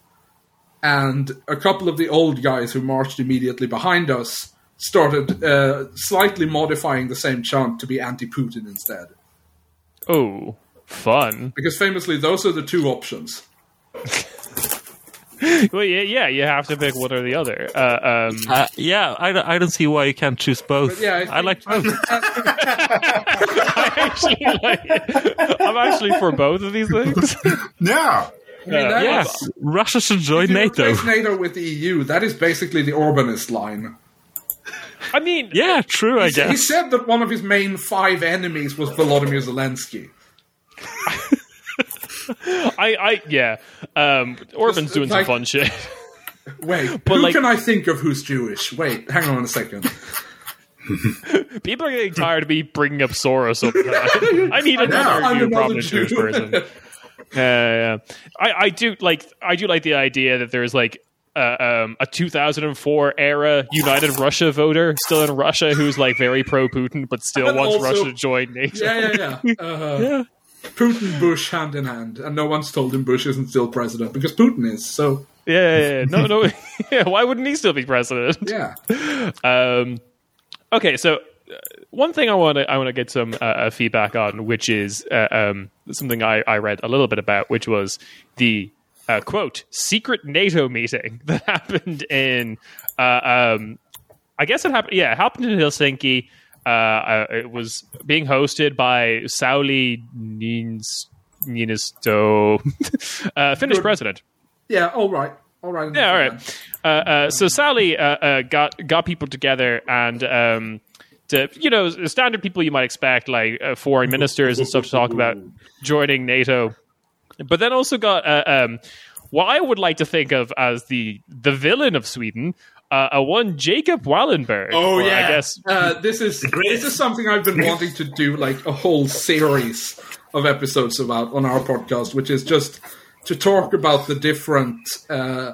and a couple of the old guys who marched immediately behind us started uh, slightly modifying the same chant to be anti-Putin instead. Oh, fun. Because famously, those are the two options. Well, yeah, yeah, you have to pick one or the other. Uh, um, Uh, yeah, I, don't- I don't see why you can't choose both. Yeah, I I, like both. I actually like, I'm actually for both of these things. Yeah. I mean, that yeah, is- Russia should join if you NATO. NATO with the EU, that is basically the Orbanist line. I mean, Yeah, true. I guess He said that one of his main five enemies was Volodymyr Zelensky. I, I, yeah. Um, Orban's doing like- some fun shit. Wait, But, who like- can I think of who's Jewish? Wait, hang on a second. People are getting tired of me bringing up Soros time. I need another I'm new another Jew. Jewish person. Yeah, yeah. I, I do like I do like the idea that there's like uh, um, a 2004 era United Russia voter still in Russia who's like very pro Putin but still And wants also- Russia to join NATO. Yeah, yeah, yeah. Uh, Putin, Bush, hand in hand, and no one's told him Bush isn't still president because Putin is. So Yeah, yeah, yeah. no, no. yeah, why wouldn't he still be president? yeah, Um, okay, so uh, one thing I want to I want to get some uh, uh, feedback on, which is uh, um, something I, I read a little bit about, which was the uh, quote secret NATO meeting that happened in. Uh, um, I guess it happened. Yeah, it happened in Helsinki. Uh, uh, it was being hosted by Sauli Niinisto, uh, Finnish Good. president. yeah. All right, all right. Yeah, all right. Uh, uh, so Sauli uh, uh, got got people together and um, to you know the standard people you might expect like uh, foreign ministers and stuff to talk about joining NATO, but then also got uh, um, what I would like to think of as the the villain of Sweden, uh, a one Jacob Wallenberg. Oh yeah. I guess uh, this is this is something I've been wanting to do, like a whole series of episodes about on our podcast, which is just to talk about the different. Uh,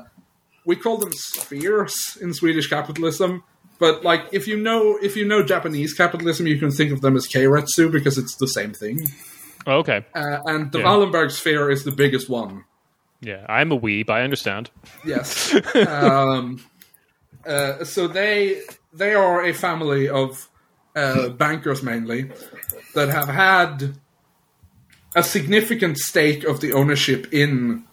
we call them spheres in Swedish capitalism, but like if you know if you know Japanese capitalism, you can think of them as keiretsu because it's the same thing. Oh, okay. Uh, and the Yeah. Wallenberg sphere is the biggest one. Yeah, I'm a weeb. I understand. Yes. um, uh, so they they are a family of uh, bankers mainly that have had a significant stake of the ownership in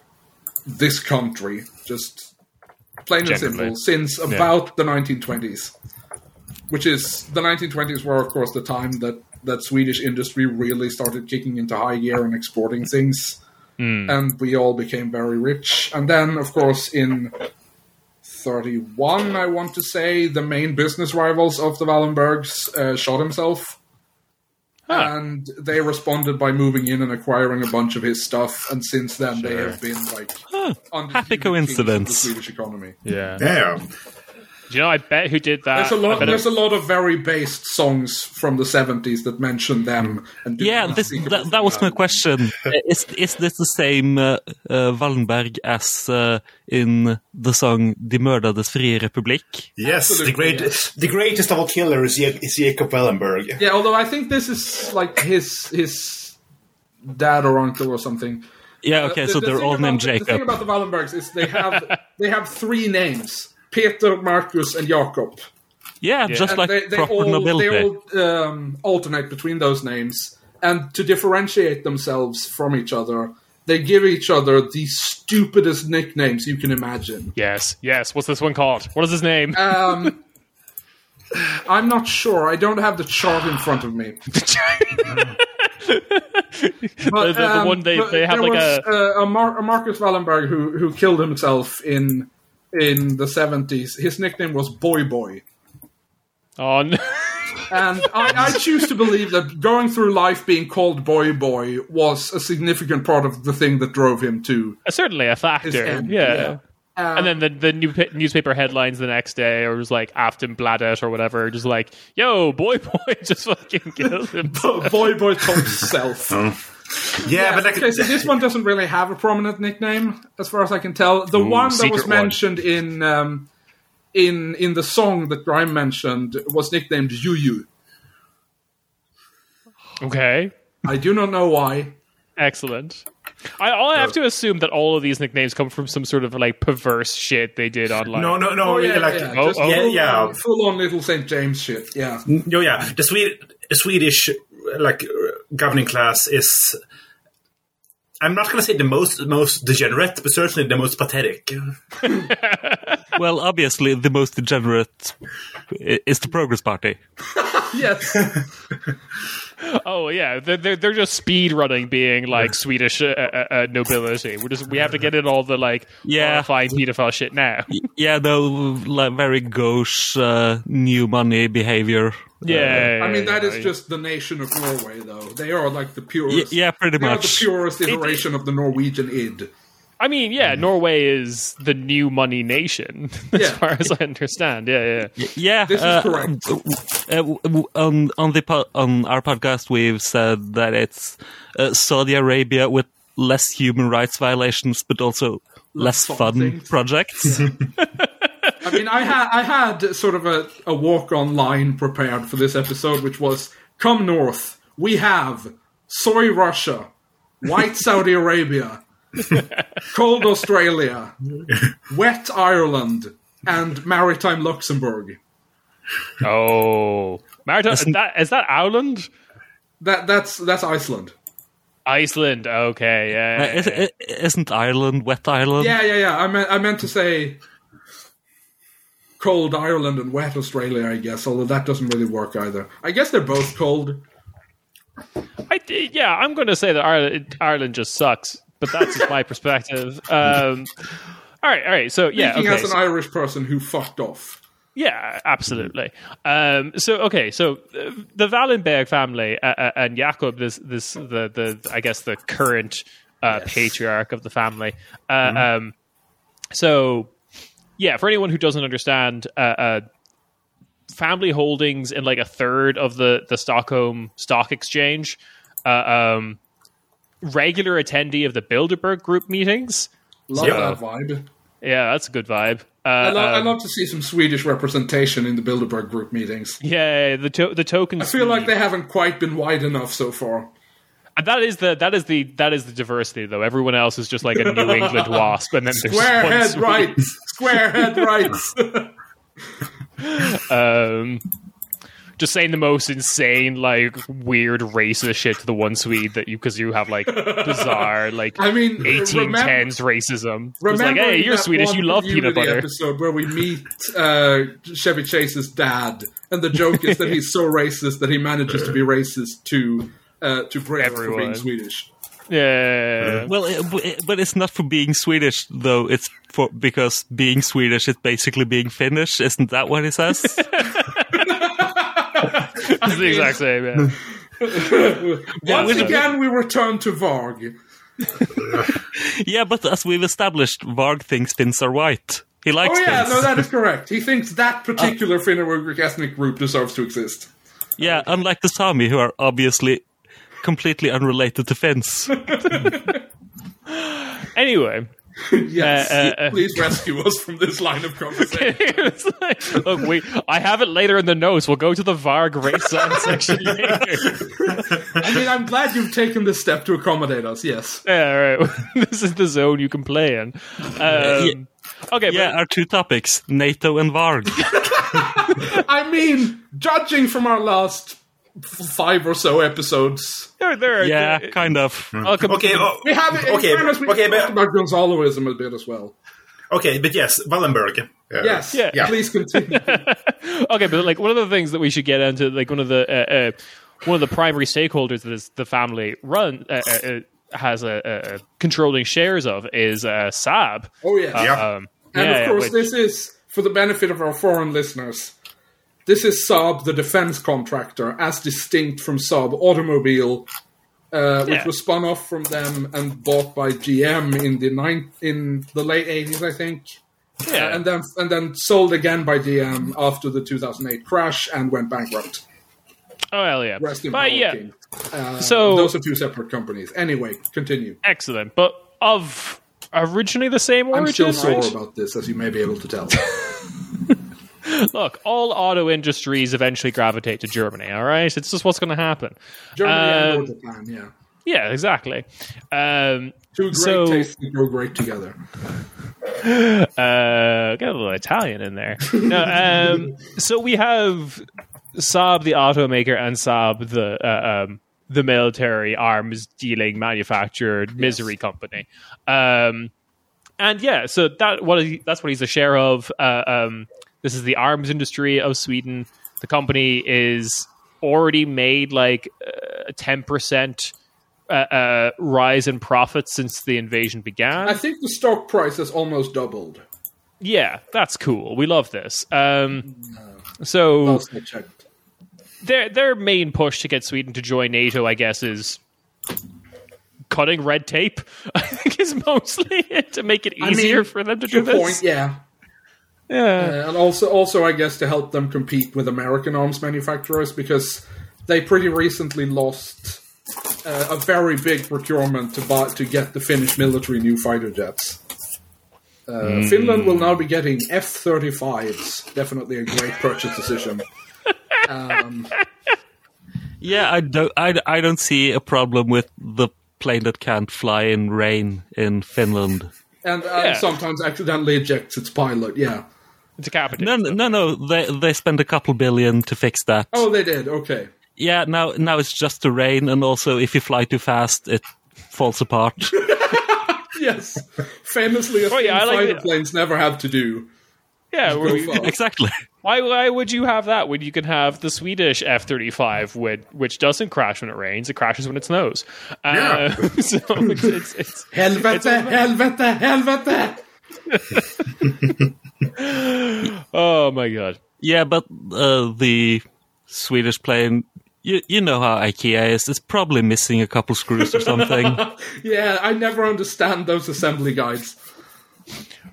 this country, just plain and simple, since about the 1920s. Which is the 1920s were, of course, the time that that Swedish industry really started kicking into high gear and exporting things and we all became very rich. And then, of course, in 31, I want to say, the main business rivals of the Wallenbergs uh, shot himself. And they responded by moving in and acquiring a bunch of his stuff. And since then, they have been like undisputed happy coincidence. the Swedish economy. Yeah. Yeah. Do you know? I bet who did that. There's a lot. bet it- There's a lot of very based songs from the 70s that mention them. And do Yeah, this, that, that was my question. Uh, is is this the same uh, uh, Wallenberg as uh, in the song "Die Mördades Frie Republik"? Yes, the Absolutely, great, yes. the greatest of all killers is, is Jacob Wallenberg. Yeah, although I think this is like his his dad or uncle or something. Yeah, okay, The- so the they're all named Jacob. The thing about the Wallenbergs is they have they have three names: Peter, Marcus, and Jakob. Yeah, just And like they, they proper all nobility. they all um, alternate between those names, and to differentiate themselves from each other, they give each other the stupidest nicknames you can imagine. Yes, yes. What's this one called? What is his name? Um, I'm not sure. I don't have the chart in front of me. But, The- the um, one they- but they have there like was, a- uh, a, Mar- a Marcus Wallenberg who who killed himself in in the seventies. His nickname was Boy Boy, oh, no. and I, I choose to believe that going through life being called Boy Boy was a significant part of the thing that drove him to certainly a his factor. end. yeah. Um, And then the the new pa- newspaper headlines the next day, or was like Aftonbladet or whatever, just like, "Yo, boy, boy, just fucking killed him." Boy Boy told himself. Yeah, but okay, so this one doesn't really have a prominent nickname, as far as I can tell. The one that secret was one. mentioned in um, in in the song that Grime mentioned was nicknamed Yu Yu. okay, I do not know why. Excellent. I, I have to assume that all of these nicknames come from some sort of like perverse shit they did online. No, no, no. Oh, yeah, like, yeah, oh, just oh. Yeah, full, yeah. On, full on little St. James shit. Yeah. No, yeah. The, Swede, the Swedish like uh, governing class is. I'm not going to say the most most degenerate, but certainly the most pathetic. Well, obviously, the most degenerate is the Progress Party. Yes. Oh yeah, they're they're, they're just speed running, being like Swedish uh, uh, uh, nobility. We're just we have to get in all the like Yeah. horrifying pedophile shit now. Yeah, no, like very gauche, uh, new money behavior. Yeah, I mean, that is yeah. just the nation of Norway, though. They are like the purest. yeah, pretty They are the purest iteration of the Norwegian id. I mean, yeah, Norway is the new money nation, as Yeah. far as I understand. Yeah, yeah. Yeah, This is uh, correct. uh, w- w- on on the po- on our podcast, we've said that it's uh, Saudi Arabia with less human rights violations, but also less fun fun things. projects. I mean, I had I had sort of a, a walk on line prepared for this episode, which was "Come north, we have soy Russia, white Saudi Arabia, cold Australia, wet Ireland, and maritime Luxembourg." Oh, Maritime, is that is that Ireland? That that's that's Iceland. Iceland. Okay, yeah. Uh, yeah, is, yeah. i- isn't Ireland wet Ireland? Yeah, yeah, yeah. I meant I meant to say cold Ireland and wet Australia. I guess, although that doesn't really work either. I guess they're both cold. I, yeah, I'm going to say that Ireland, Ireland just sucks, but that's just my perspective. Um, all right, all right. So yeah, Speaking okay. as an so- Irish person who fucked off. Yeah, absolutely. Um, so okay, so uh, the Wallenberg family uh, uh, and Jakob, this this the the I guess the current uh, patriarch of the family. Uh, um, so yeah, for anyone who doesn't understand, uh, uh, family holdings in like a third of the the Stockholm Stock Exchange, uh, um, regular attendee of the Bilderberg Group meetings. Love that vibe. Yeah, that's a good vibe. Uh, I, lo- I um, love to see some Swedish representation in the Bilderberg group meetings. yeah, the to- the token. I feel like they haven't quite been wide enough so far. And that is the that is the that is the diversity though. Everyone else is just like a New England wasp, and then there's Square head Swede. rights. Square head rights. Um, just saying the most insane, like weird racist shit to the one Swede that you because you have like bizarre, like I mean, eighteen tens racism. It's Remember like, hey, you're that Swedish, you love peanut Community butter. episode where we meet uh, Chevy Chase's dad, and the joke is that he's so racist that he manages to be racist to uh, to Britain for being Swedish. Yeah, Well, it, it- but it's not for being Swedish though. It's for because being Swedish is basically being Finnish. Isn't that what he says? it's the exact same. Yeah. Once again, we return to Varg. yeah, but as we've established, Varg thinks Finns are white. He likes. Oh likes yeah, Finns. no, that is correct. He thinks that particular Finno-Ugric ethnic group deserves to exist. Yeah, unlike the Sami, who are obviously completely unrelated to Finns. Anyway, Yes, Uh, uh, uh. please rescue us from this line of conversation. Like, look, we I have it later in the notes. We'll go to the Varg race science section later. I mean, I'm glad you've taken this step to accommodate us. Yes. Yeah, all right. this is the zone you can play in. Um, okay, yeah, our two topics: NATO and Varg. I mean, judging from our last f- five or so episodes, but there, there, yeah, there- kind of. I'll Okay, oh, we have in Okay, fairness, we okay, but- about Gonzaloism a bit as well. okay, but yes, Wallenberg. Uh, Yes. Yeah. Yeah. Please continue. okay, but like one of the things that we should get into, like one of the uh, uh, one of the primary stakeholders that is the family run uh, uh, uh, has a, a, a controlling shares of is uh, Saab. oh yes. Yeah. Um, And yeah, of course, which- this is for the benefit of our foreign listeners. This is Saab, the defense contractor, as distinct from Saab Automobile, uh, which Yeah. was spun off from them and bought by GM in the nine in the late eighties, I think. yeah, and then and then sold again by GM after the 2008 crash and went bankrupt. oh hell yeah, Rest in but yeah, Uh, So- those are two separate companies. Anyway, continue. excellent. But of originally the same one. I'm origin, still sore right? about this, as you may be able to tell. Look, all auto industries eventually gravitate to Germany. All right, it's just what's going to happen. Germany Um, and Japan, yeah. Yeah, exactly. Um, Two great So- tastes go great together. uh, got a little Italian in there. No, um, so we have Saab, the automaker, and Saab, the uh, um, the military arms dealing manufacturer misery company. Um, and yeah, so that what he, that's what he's a share of. Uh, um, this is the arms industry of Sweden. The company is already made like a ten percent uh, uh, rise in profits since the invasion began. I think the stock price has almost doubled. Yeah, that's cool. We love this. Um, so Last I checked. their their main push to get Sweden to join NATO, I guess, is cutting red tape. I think is mostly it to make it I easier mean, for them to to do this. point, yeah. Yeah, Uh, and also, also, I guess to help them compete with American arms manufacturers because they pretty recently lost uh, a very big procurement to buy to get the Finnish military new fighter jets. Uh, Finland will now be getting F-35s. Definitely a great purchase decision. Um, Yeah, I don't. I, I don't see a problem with the plane that can't fly in rain in Finland. and Yeah. sometimes accidentally ejects its pilot. Yeah. Decapitated. No, no, no. They they spend a couple billion to fix that. Oh, they did. Okay. Yeah, now now it's just the rain, and also if you fly too fast, it falls apart. Yes. Famously, a Oh, yeah, thing I like fighter planes never have to do. yeah, we- exactly. why why would you have that when you can have the Swedish F thirty five, which which doesn't crash when it rains, it crashes when it snows. Uh, Yeah. so it's, it's, it's Helvete, helvete, helvete! oh my god. Yeah, but uh, the Swedish plane, you you know how IKEA is. It's probably missing a couple screws or something. Yeah, I never understand those assembly guides.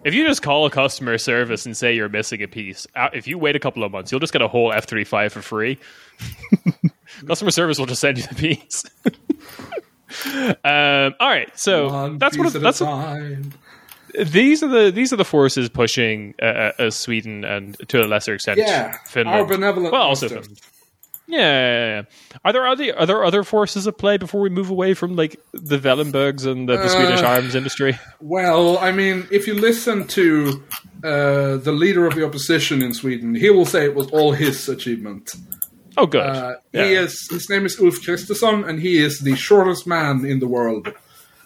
If you just call a customer service and say you're missing a piece, uh, if you wait a couple of months, you'll just get a whole F thirty five for free. customer service will just send you the piece. um, all right, so One that's what piece at that's a what, time. These are the these are the forces pushing uh, uh, uh, Sweden and to a lesser extent Yeah, Finland. our benevolent well, also. Finland. Yeah, yeah, yeah. Are there other are there other forces at play before we move away from like the Wallenbergs and the, the Swedish Uh, arms industry? Well, I mean, if you listen to uh, the leader of the opposition in Sweden, he will say it was all his achievement. Oh, good. Uh, Yeah. He is. His name is Ulf Kristersson, and he is the shortest man in the world.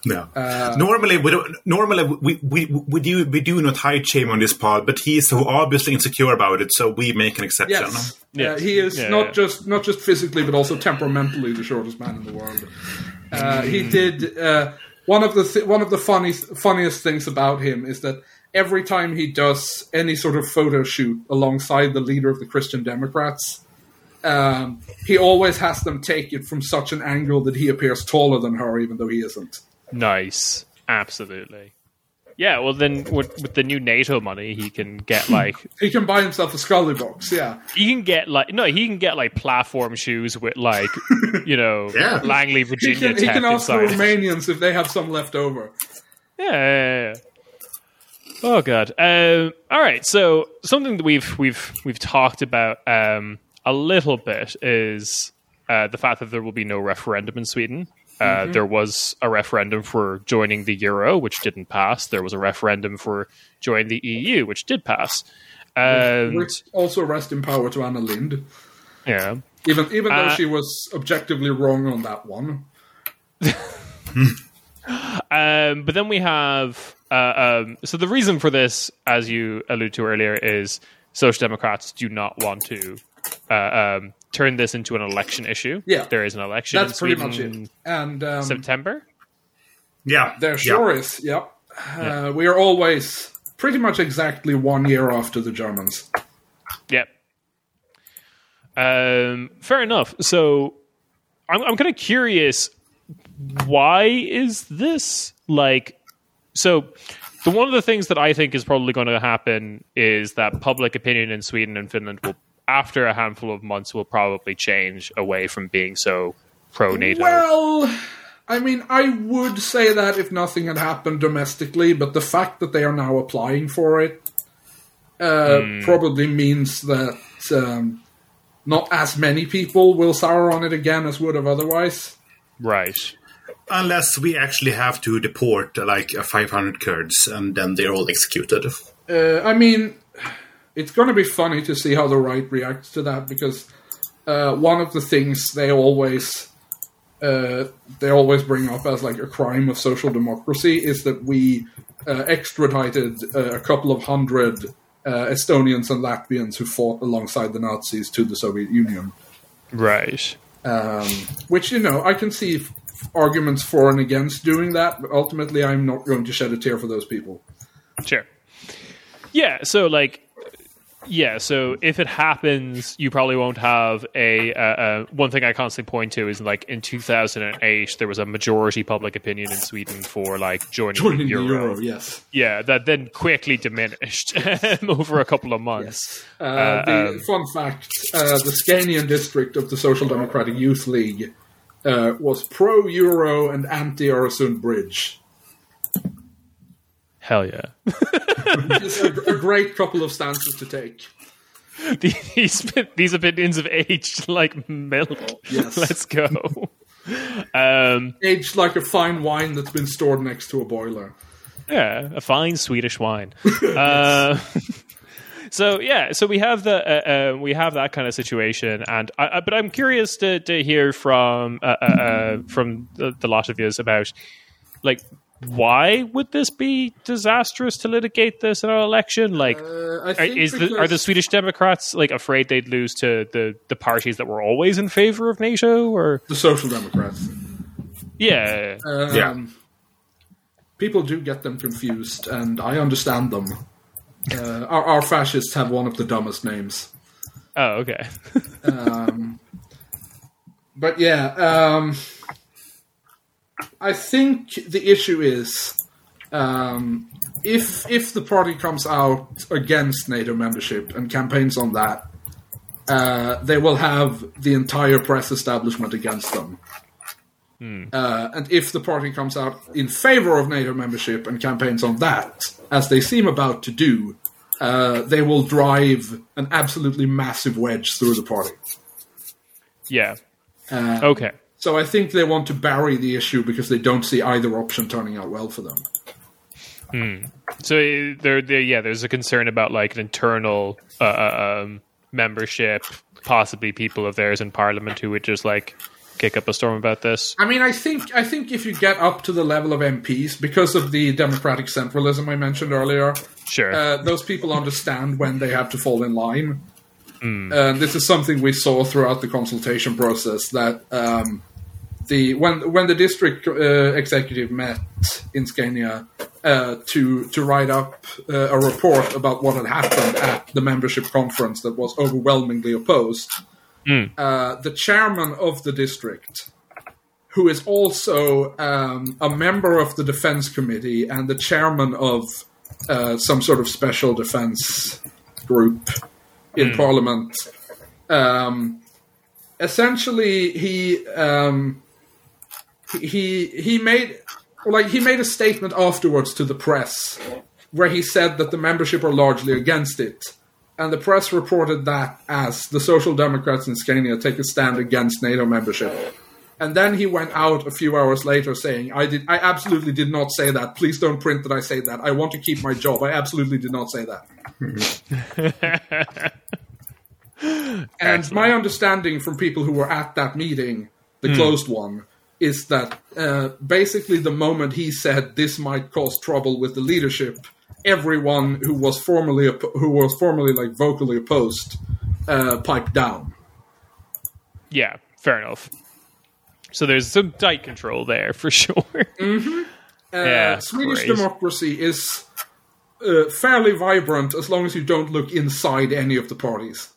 No. Uh, normally, we don't, normally we, we, we do we do not hide shame on this pod, but he is so obviously insecure about it, so we make an exception. Yes, Yes. Uh, he is Yeah, not yeah. just not just physically, but also temperamentally the shortest man in the world. Uh, he did uh, one of the th- one of the funny funniest things about him is that every time he does any sort of photo shoot alongside the leader of the Christian Democrats, um, he always has them take it from such an angle that he appears taller than her, even though he isn't. Nice, absolutely. Yeah, well then with, with the new NATO money, he can get like He can buy himself a Scully box, yeah. he can get like no, he can get like platform shoes with like you know Yeah. Langley, He Virginia can, he can ask the inside. it. Romanians if they have some left over. Yeah, yeah, yeah. Oh god. Um, all right. So something that we've we've we've talked about um, a little bit is uh, the fact that there will be no referendum in Sweden. Uh, There was a referendum for joining the euro, which didn't pass. There was a referendum for joining the EU, which did pass. And Which also rest in power to Anna Lind. yeah, Even even though Uh, she was objectively wrong on that one. Um, but then we have uh, um, so the reason for this, as you alluded to earlier, is Social Democrats do not want to uh, um, turn this into an election issue. Yeah. there is an election. That's in pretty Sweden much it. And um, September. Yeah, there yeah. sure is. Yep. Uh, we are always pretty much exactly one year after the Germans. Yep. Um, fair enough. So I'm, I'm kind of curious. Why is this like? So the one of the things that I think is probably going to happen is that public opinion in Sweden and Finland will, after a handful of months, will probably change away from being so pro NATO. Well, I mean, I would say that if nothing had happened domestically, but the fact that they are now applying for it uh, Hmm. probably means that um, not as many people will sour on it again as would have otherwise. right. unless we actually have to deport uh, like uh, 500 Kurds and then they're all executed. Uh, I mean, it's going to be funny to see how the right reacts to that because uh, one of the things they always uh, they always bring up as like a crime of social democracy is that we uh, extradited uh, a couple of hundred uh, Estonians and Latvians who fought alongside the Nazis to the Soviet Union. Right. Um, which you know I can see f- arguments for and against doing that, but ultimately I'm not going to shed a tear for those people. Sure. Yeah. So like. Yeah, so if it happens, you probably won't have a. Uh, uh, one thing I constantly point to is like in 2008, there was a majority public opinion in Sweden for like joining, Joining the the euro. euro, yes. Yeah, that then quickly diminished over a couple of months. Uh, the um, fun fact: uh, the Scanian district of the Social Democratic Youth League uh, was pro-euro and anti-Öresund Bridge. Hell yeah. It's a, a great couple of stances to take. these these opinions have aged like milk. Yes. Let's go. Um, Aged like a fine wine that's been stored next to a boiler. yeah, a fine Swedish wine. uh, so yeah, so we have the uh, uh, we have that kind of situation, and I, I, but I'm curious to, to hear from uh, uh, uh, from the, the lot of you about like why would this be disastrous to litigate this in an election? Like, Uh, I are, is the, are the Swedish Democrats like afraid they'd lose to the, the parties that were always in favor of NATO? Or the Social Democrats? yeah, Um, Yeah. People do get them confused, and I understand them. Uh, our, our fascists have one of the dumbest names. oh okay, But yeah, um, I think the issue is um, if if the party comes out against NATO membership and campaigns on that, uh, they will have the entire press establishment against them. Uh, and if the party comes out in favor of NATO membership and campaigns on that, as they seem about to do, uh, they will drive an absolutely massive wedge through the party. yeah, Uh, okay. So I think they want to bury the issue because they don't see either option turning out well for them. So uh, there, there, yeah, there's a concern about like an internal uh, uh, um, membership, possibly people of theirs in Parliament who would just like kick up a storm about this. I mean, I think I think if you get up to the level of MPs, because of the democratic centralism I mentioned earlier, Sure. uh, those people understand when they have to fall in line. And this is something we saw throughout the consultation process that um, the when when the district uh, executive met in Scania uh, to to write up uh, a report about what had happened at the membership conference that was overwhelmingly opposed. Uh, the chairman of the district, who is also um, a member of the defense committee and the chairman of uh, some sort of special defense group in parliament, um, essentially he um, he he made like he made a statement afterwards to the press where he said that the membership are largely against it. And the press reported that as the Social Democrats in Scania take a stand against NATO membership. And then he went out a few hours later saying, I did I absolutely did not say that. Please don't print that I say that. I want to keep my job. I absolutely did not say that. and my understanding from people who were at that meeting, the closed one, is that uh, basically the moment he said this might cause trouble with the leadership, everyone who was formerly who was formerly like vocally opposed uh, piped down. yeah, fair enough. So there's some tight control there for sure. Uh, Yeah, Swedish great. democracy is uh, fairly vibrant as long as you don't look inside any of the parties.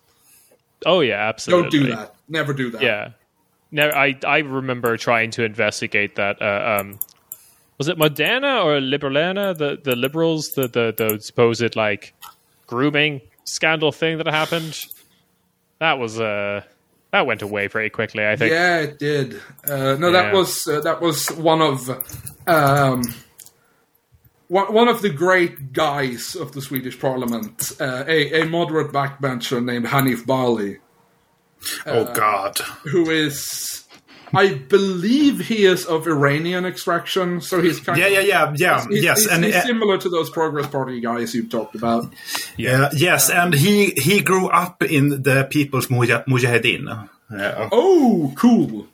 Oh yeah, absolutely. Don't do that. Never do that. Yeah. No, I I remember trying to investigate that. Uh, um, was it Moderaterna or Liberalerna, the the liberals, the the the supposed like grooming scandal thing that happened? That was uh that went away pretty quickly. I think. Yeah, it did. Uh, no, that Yeah. was uh, that was one of um, one, one of the great guys of the Swedish Parliament, uh, a, a moderate backbencher named Hanif Bali, oh God. who is I believe he is of Iranian extraction, so he's kind Yeah, of yeah, yeah, yeah. He's, yes, he's, and he's uh, similar to those Progress Party guys you've talked about. yeah, yes, and he he grew up in the People's Muja- Mujahideen. Uh, Oh, cool.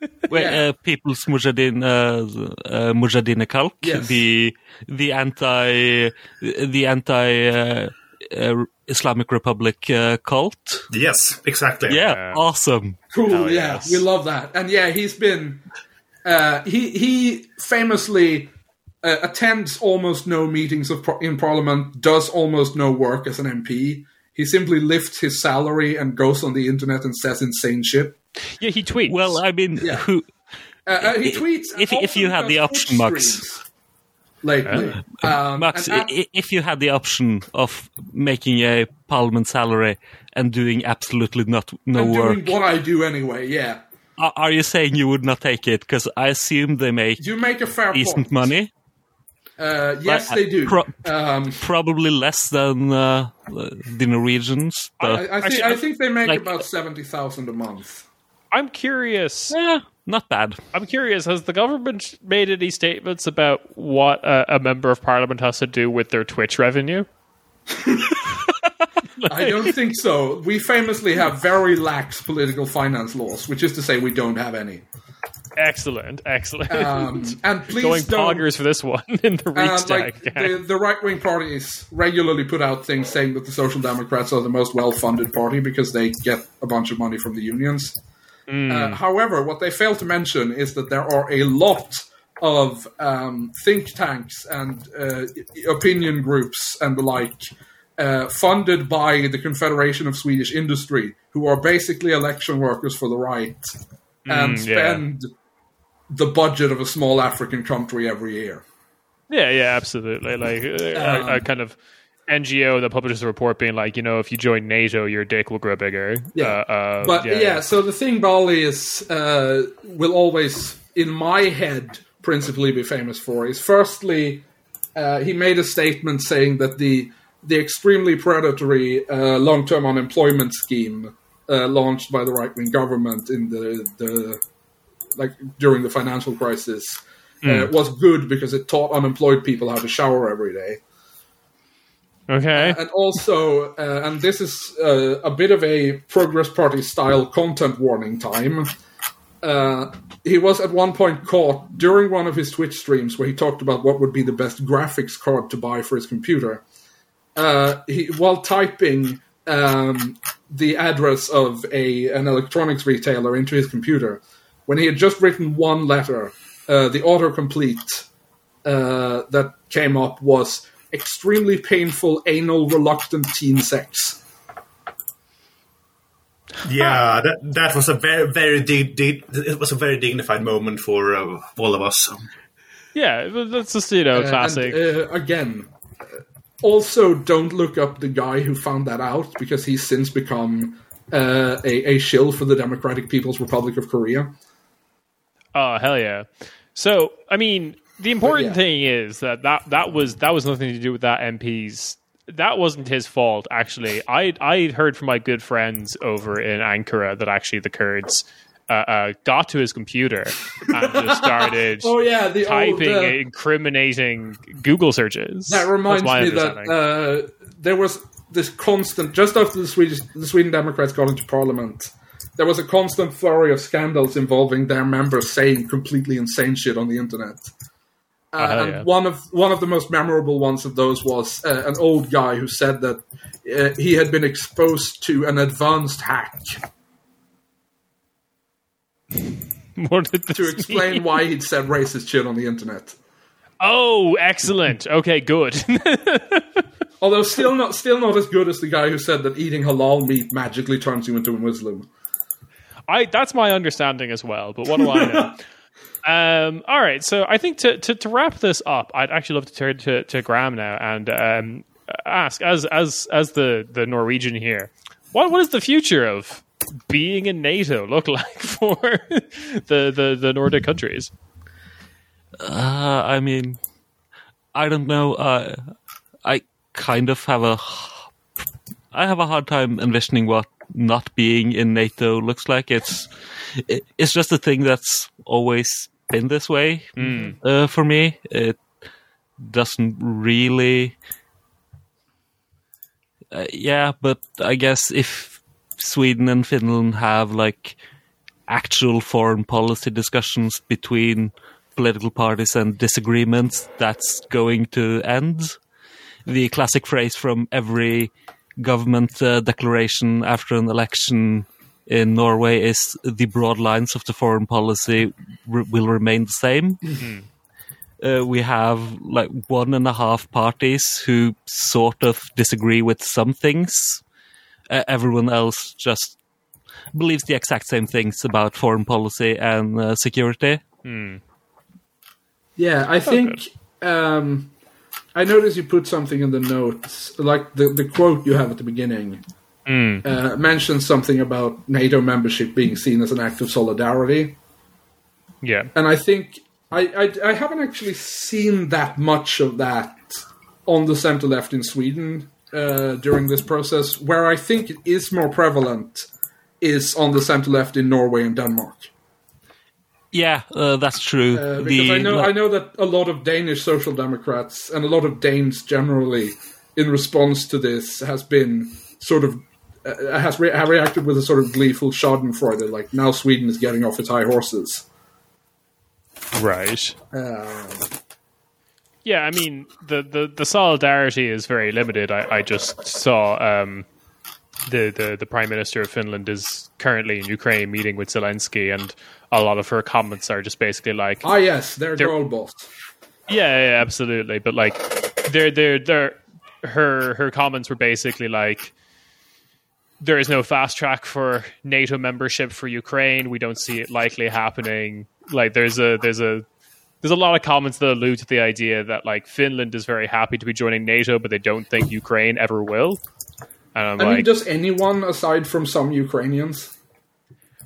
Wait, Yeah. uh, People's Mujahideen, uh, uh, Mujahideen Khalq, Yes. the the anti the anti uh, uh, Islamic Republic uh, cult. yes, exactly. Yeah, Yeah. awesome. Cool, Hell yeah, yes. we love that. And yeah, he's been uh, he he famously uh, attends almost no meetings of par- in Parliament, does almost no work as an MP. He simply lifts his salary and goes on the internet and says insane shit. Yeah, he tweets. Well, I mean, Yeah. who? Uh, uh, he tweets If- if you had the option, Twitch Max. streams lately. Um, Max, and- i- i- if you had the option of making a parliament salary and doing absolutely not no and work, doing what I do anyway. Yeah, are are you saying you would not take it? Because I assume they make you make a fair decent point. money. Uh, yes, Like, they do. pro- um, Probably less than uh, the Norwegians, but I, I, think, I think they make like- about seventy thousand a month. I'm curious. eh, not bad. I'm curious. Has the government made any statements about what a, a member of parliament has to do with their Twitch revenue? I don't think so. We famously have very lax political finance laws, which is to say, we don't have any. Excellent, excellent. Um, and please Going don't. poggers for this one in the Uh, like the, the right wing parties regularly put out things saying that the Social Democrats are the most well funded party because they get a bunch of money from the unions. Uh, however, what they fail to mention is that there are a lot of um, think tanks and uh, opinion groups and the like uh, funded by the Confederation of Swedish Industry, who are basically election workers for the right and Mm, yeah. spend the budget of a small African country every year. Yeah, yeah, absolutely. Like uh, a, a kind of NGO that publishes a report being like, you know, if you join NATO, your dick will grow bigger. Yeah. Uh, uh, But yeah, so the thing Bali is uh, will always, in my head, principally be famous for is firstly, uh, he made a statement saying that the the extremely predatory uh, long term unemployment scheme uh, launched by the right wing government in the the like during the financial crisis uh, was good because it taught unemployed people how to shower every day Okay. and also, uh, and this is uh, a bit of a Progress Party style content warning time. Uh, he was at one point caught during one of his Twitch streams where he talked about what would be the best graphics card to buy for his computer. Uh, he, while typing um, the address of a an electronics retailer into his computer, when he had just written one letter, uh, the autocomplete uh, that came up was extremely painful anal reluctant teen sex. Yeah, that that was a very very dig, dig, it was a very dignified moment for uh, all of us. yeah, that's just, you know, Uh, classic. And, uh, again, uh, also don't look up the guy who found that out because he's since become uh, a, a shill for the Democratic People's Republic of Korea. Oh hell yeah! So I mean, the important yeah. thing is that, that that was that was nothing to do with that MP's. That wasn't his fault, actually. I I heard from my good friends over in Ankara that actually the Kurds uh, uh, got to his computer and just started Oh yeah, the typing old. Uh, incriminating Google searches. that reminds me that uh, there was this constant just after the Swedish the Sweden Democrats got into parliament. There was a constant flurry of scandals involving their members saying completely insane shit on the internet. Uh, hell and yeah. one of one of the most memorable ones of those was uh, an old guy who said that uh, he had been exposed to an advanced hack to explain mean? why he'd said racist shit on the internet. Oh, excellent. Okay, good. Although still not still not as good as the guy who said that eating halal meat magically turns you into a Muslim. I that's my understanding as well. But what do I know? um, all right, so I think to, to to wrap this up, I'd actually love to turn to, to Graham now and um, ask as as as the the Norwegian here, what what is the future of being in NATO look like for the the the Nordic countries? Uh, I mean, I don't know. Uh, I kind of have a, I have a hard time envisioning what not being in NATO looks like. It's it, it's just a thing that's always been this way uh, for me. It doesn't really. Uh, yeah, but I guess if Sweden and Finland have like actual foreign policy discussions between political parties and disagreements, that's going to end. The classic phrase from every government uh, declaration after an election in Norway is the broad lines of the foreign policy r- will remain the same. Uh, we have like one and a half parties who sort of disagree with some things. Uh, everyone else just believes the exact same things about foreign policy and uh, security. Yeah, I think um, I noticed you put something in the notes, like the the quote you have at the beginning uh, mentions something about NATO membership being seen as an act of solidarity, Yeah. and I think I I, I haven't actually seen that much of that on the center left in Sweden uh, during this process. Where I think it is more prevalent is on the center left in Norway and Denmark. Yeah, uh, that's true. Uh, because The- I know I know that a lot of Danish social democrats and a lot of Danes generally, in response to this, has been sort of uh, has re- have reacted with a sort of gleeful Schadenfreude, like now Sweden is getting off its high horses. Right. Uh, Yeah, I mean the, the, the solidarity is very limited. I, I just saw um, the, the the prime minister of Finland is currently in Ukraine meeting with Zelensky, and a lot of her comments are just basically like, ah, yes, they're They're- girl boss. yeah, yeah, absolutely. But like, they're they're they're her her comments were basically like, there is no fast track for NATO membership for Ukraine. We don't see it likely happening. Like, there's a there's a there's a lot of comments that allude to the idea that like Finland is very happy to be joining NATO, but they don't think Ukraine ever will. And I'm I like, mean, does anyone aside from some Ukrainians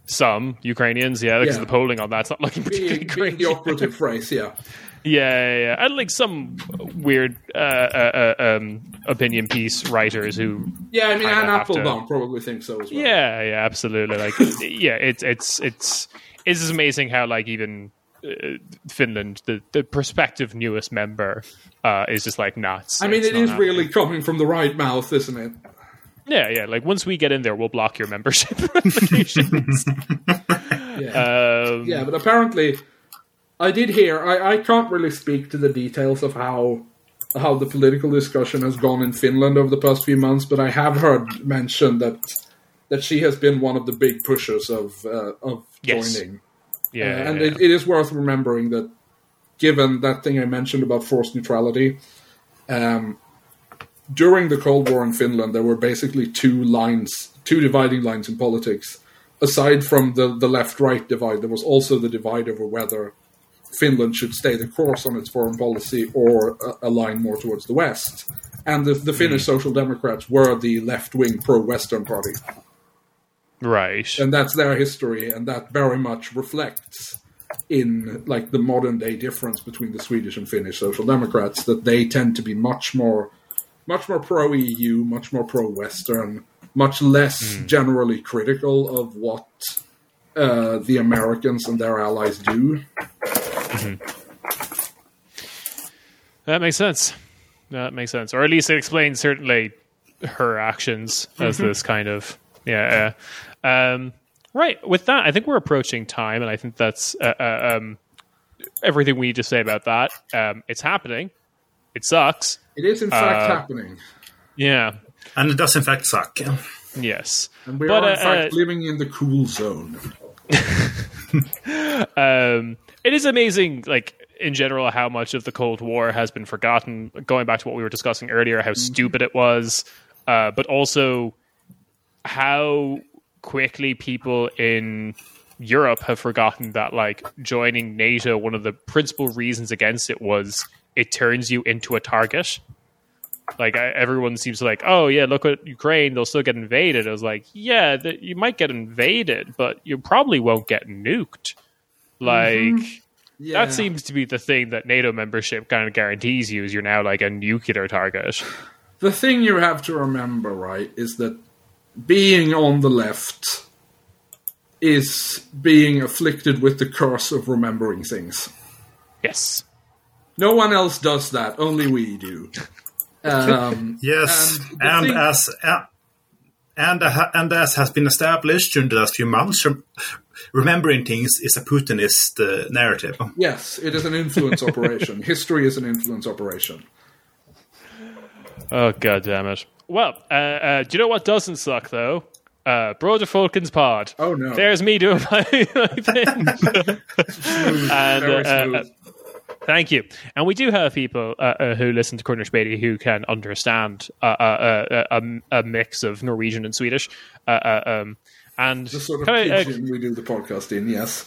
some Ukrainians, yeah, because Yeah. the polling on that's not looking particularly great. the operative phrase? Yeah, Yeah, yeah, yeah. and like some weird uh, uh, uh, um, opinion piece writers who, yeah. I mean, Anne have to- Applebaum probably thinks so as well. yeah, yeah, absolutely. Like, yeah, it's it's it's it's amazing how like even uh, Finland, the the prospective newest member, uh, is just like nuts. I mean, It's it happening. really coming from the right mouth, isn't it? Yeah, yeah. Like once we get in there, we'll block your membership applications. Yeah. um, Yeah, but apparently, I did hear. I, I can't really speak to the details of how how the political discussion has gone in Finland over the past few months, but I have heard mentioned that that she has been one of the big pushers of uh, of Yes. joining. yeah, Uh, and yeah. It, it is worth remembering that, given that thing I mentioned about forced neutrality, um, during the Cold War in Finland, there were basically two lines, two dividing lines in politics. Aside from the, the left right divide, there was also the divide over whether Finland should stay the course on its foreign policy or uh, align more towards the West. And the, the Finnish Social Democrats were the left wing pro Western party right. and that's their history, and that very much reflects in like the modern day difference between the Swedish and Finnish Social Democrats that they tend to be much more, much more pro EU, much more pro Western, much less generally critical of what uh, the Americans and their allies do. That makes sense. That makes sense, or at least it explains certainly her actions as this kind of yeah. yeah. Um, right. With that, I think we're approaching time, and I think that's uh, uh, um, everything we need to say about that. Um, it's happening. It sucks. It is in fact Uh, happening, Yeah. And it does in fact suck. Yes. and we but, are in uh, fact uh, living in the cool zone. um, it is amazing, like in general, how much of the Cold War has been forgotten. Going back to what we were discussing earlier, how stupid it was, uh, but also how quickly people in Europe have forgotten that, like joining NATO, one of the principal reasons against it was it turns you into a target. Like I, everyone seems to like, oh yeah, look at Ukraine; they'll still get invaded. I was like, yeah, th- you might get invaded, but you probably won't get nuked. Like mm-hmm. Yeah. that seems to be the thing that NATO membership kind of guarantees you is you're now like a nuclear target. the thing you have to remember, right, is that being on the left is being afflicted with the curse of remembering things. Yes. No one else does that. Only we do. Um, Yes, And and, thing- as uh, and uh, and as has been established during the last few months, rem- remembering things is a Putinist uh, narrative. yes, it is an influence operation. History is an influence operation. Oh god damn it. Well, uh, uh, do you know what doesn't suck though? Uh, Broder Falcon's pod. Oh, no. There's me doing my, my thing. and Very uh, uh, smooth. Thank you. And we do have people uh, uh, who listen to Cornish Beatty who can understand uh, uh, uh, a, a mix of Norwegian and Swedish. Uh, uh, um, and the sort of kinda, uh, we do the podcast in. Yes.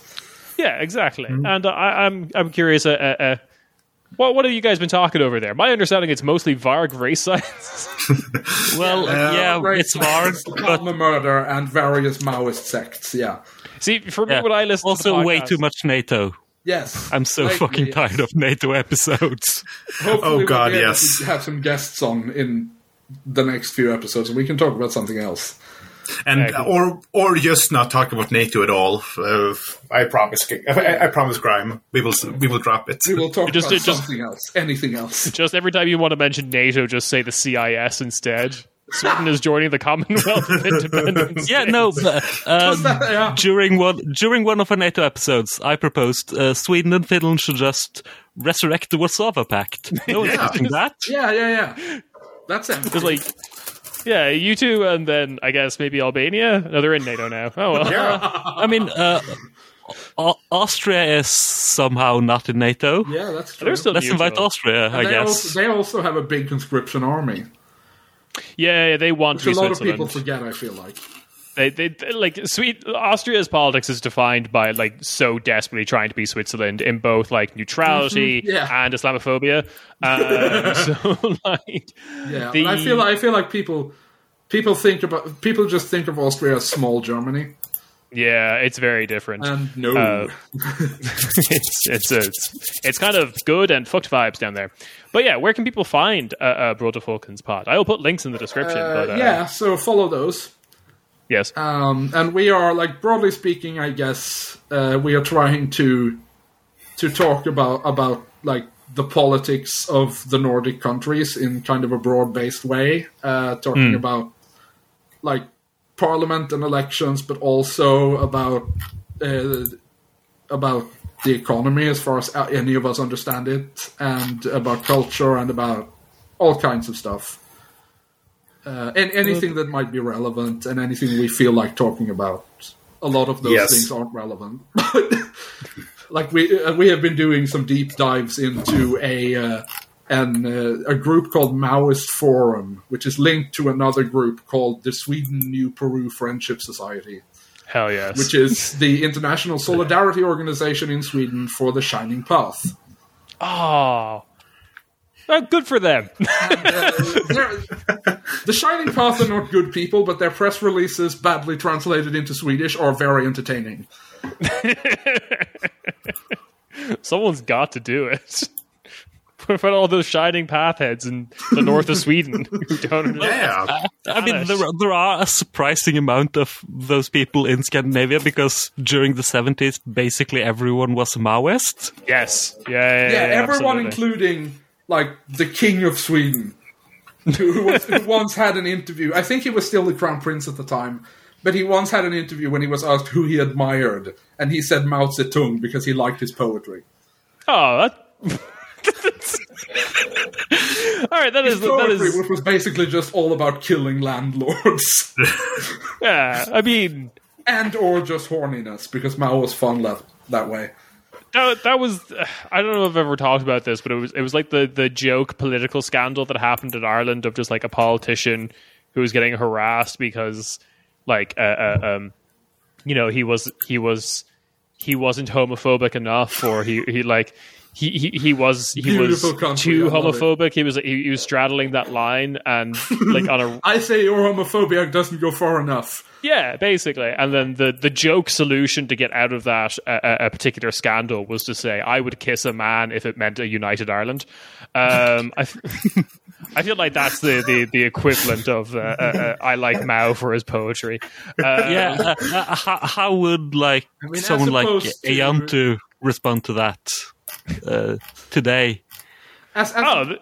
yeah, exactly. Mm-hmm. And uh, I, I'm I'm curious. Uh, uh, uh, what what have you guys been talking over there? My understanding it's mostly Varg race science. Well, yeah, Right. it's Varg, but murder and various Maoist sects. Yeah. See, for me, yeah. when I listen, also to the way too much NATO. Yes. I'm so Lately, fucking yes. tired of NATO episodes. Hopefully Oh, we'll God, be yes. to have some guests on in the next few episodes, and we can talk about something else. and Yeah, or or just not talk about NATO at all. Uh, I promise. I, I promise, Grime. We will we will drop it. We will talk Just- about just- something else, anything else. Just every time you want to mention NATO, just say the CIS instead. Sweden is joining the Commonwealth of Independent Yeah, no, but uh, yeah. during one during one of our NATO episodes, I proposed uh, Sweden and Finland should just resurrect the Warsaw Pact. No one's Yeah. that. Yeah, yeah, yeah. That's it. It's like, yeah, you two, and then I guess maybe Albania. No, they're in NATO now. Oh well. I mean, uh, Austria is somehow not in NATO. yeah, that's true. They're still Let's invite neutral. Austria, I they, guess. also, they also have a big conscription army, Yeah, yeah, they want which to a lot of people forget. I feel like. They, they, they- like sweet Austria's politics is defined by like so desperately trying to be Switzerland in both like neutrality Mhm, yeah. and Islamophobia. Um, so like, Yeah, The- I feel I feel like people people think about people just think of Austria as small Germany, yeah, it's very different. and no, Uh, it's it's it's it's kind of good and fucked vibes down there. But yeah, where can people find uh, uh, Broder Falcon's pod? I will put links in the description. Uh, but uh, yeah. So follow those. yes, Um, and we are like broadly speaking, I guess uh, we are trying to to talk about about like the politics of the Nordic countries in kind of a broad based way, uh, talking about like parliament and elections, but also about uh, about the economy as far as any of us understand it, and about culture and about all kinds of stuff. Uh, and anything that might be relevant and anything we feel like talking about. A lot of those Yes. things aren't relevant. like we uh, we have been doing some deep dives into a uh, an uh, a group called Maoist Forum, which is linked to another group called the Sweden New Peru Friendship Society, hell yes. which is the international solidarity organization in Sweden for the Shining Path. oh, good for them. They're- the Shining Path are not good people, but their press releases, badly translated into Swedish, are very entertaining. Someone's got to do it. What about all those shining path heads in the north of Sweden who don't? Yeah. I mean, there, there are a surprising amount of those people in Scandinavia because during the 70s, basically everyone was a Maoist. Yes. Yeah, yeah, Yeah, yeah, everyone, absolutely. including like the King of Sweden, who, who, was, who once had an interview. I think he was still the crown prince at the time, but he once had an interview when he was asked who he admired, and he said Mao Zedong because he liked his poetry. Oh, that. all right, that is that is which was basically just all about killing landlords. yeah. I mean, and or just horniness because Mao was fun that that way. that, that was I don't know if I've ever talked about this, but it was it was like the the joke political scandal that happened in Ireland of just like a politician who was getting harassed because like uh, uh, um you know he was he was he wasn't homophobic enough or he he like he he, he was he Beautiful was country, too I it. homophobic he was he, he was straddling that line and like on a I say your homophobia doesn't go far enough. Yeah, basically. And then the, the joke solution to get out of that uh, a particular scandal was to say, I would kiss a man if it meant a united Ireland. Um, I, I feel like that's the, the, the equivalent of uh, uh, uh, I like Mao for his poetry. Uh, yeah, uh, uh, how, how would like mean, someone like opposed to- Aontú respond to that uh, today? As, as, Oh, th-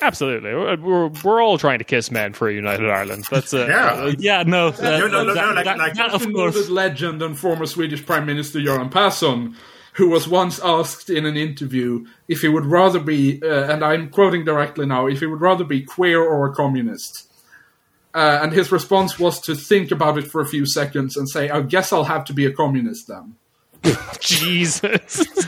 absolutely. We're, we're we're all trying to kiss men for a united Ireland. That's uh, Yeah. Yeah, no, uh, no, no, no, that, like- that- like- that, of course. legend and former Swedish Prime Minister Göran Persson, who was once asked in an interview if he would rather be, uh, and I'm quoting directly now, if he would rather be queer or a communist. Uh, and his response was to think about it for a few seconds and say, I guess I'll have to be a communist then. Jesus.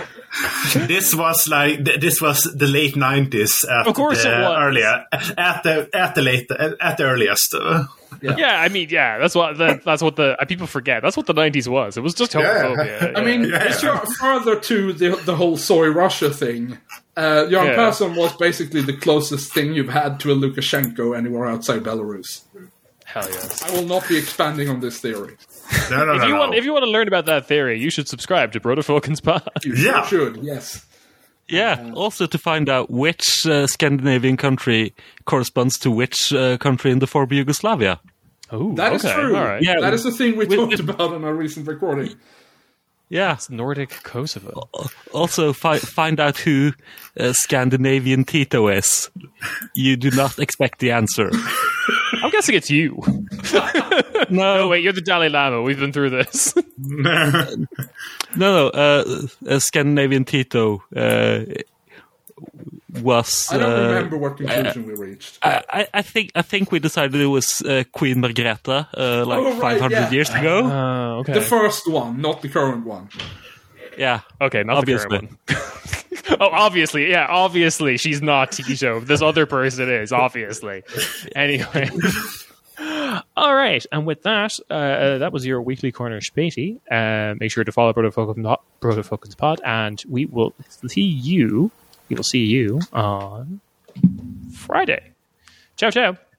This was like this was the late nineties. Of course the it was. Earlier at the at the late at the earliest. Uh, yeah, I mean, yeah, that's what the, that's what the uh, people forget. That's what the '90s was. It was just homophobia. I mean, Yeah. it's your- further to the, the whole soy Russia thing. Uh, Göran Yeah. Persson was basically the closest thing you've had to a Lukashenko anywhere outside Belarus. hell yes. I will not be expanding on this theory. No, no, If no, you no. want, if you want to learn about that theory, you should subscribe to Broder Falcon's pod. You Yeah. should, yes. Yeah, also to find out which uh, Scandinavian country corresponds to which uh, country in the former Yugoslavia. Oh, That is okay, true. All right. Yeah. That is the thing we With- talked with- about on our recent recording. Yeah. Nordic Kosovo. Also, fi- find out who uh, Scandinavian Tito is. You do not expect the answer. I'm guessing it's you. No, wait, you're the Dalai Lama. We've been through this. no, no. Uh, uh, Scandinavian Tito uh, was. I don't uh, remember what conclusion we reached. I, I- I think I think we decided it was uh, Queen Margrethe, uh, like Oh, right, 500 yeah. years ago. Oh, okay. The first one, not the current one. yeah. okay, not Obviously. the current one. oh, obviously, yeah, obviously she's not Tito. This other person is obviously. Anyway. All right, and with that, uh, that was your weekly corner Spatey. Uh, make sure to follow Brother Falcons Pod, and we will see you. We will see you on Friday. Ciao, ciao.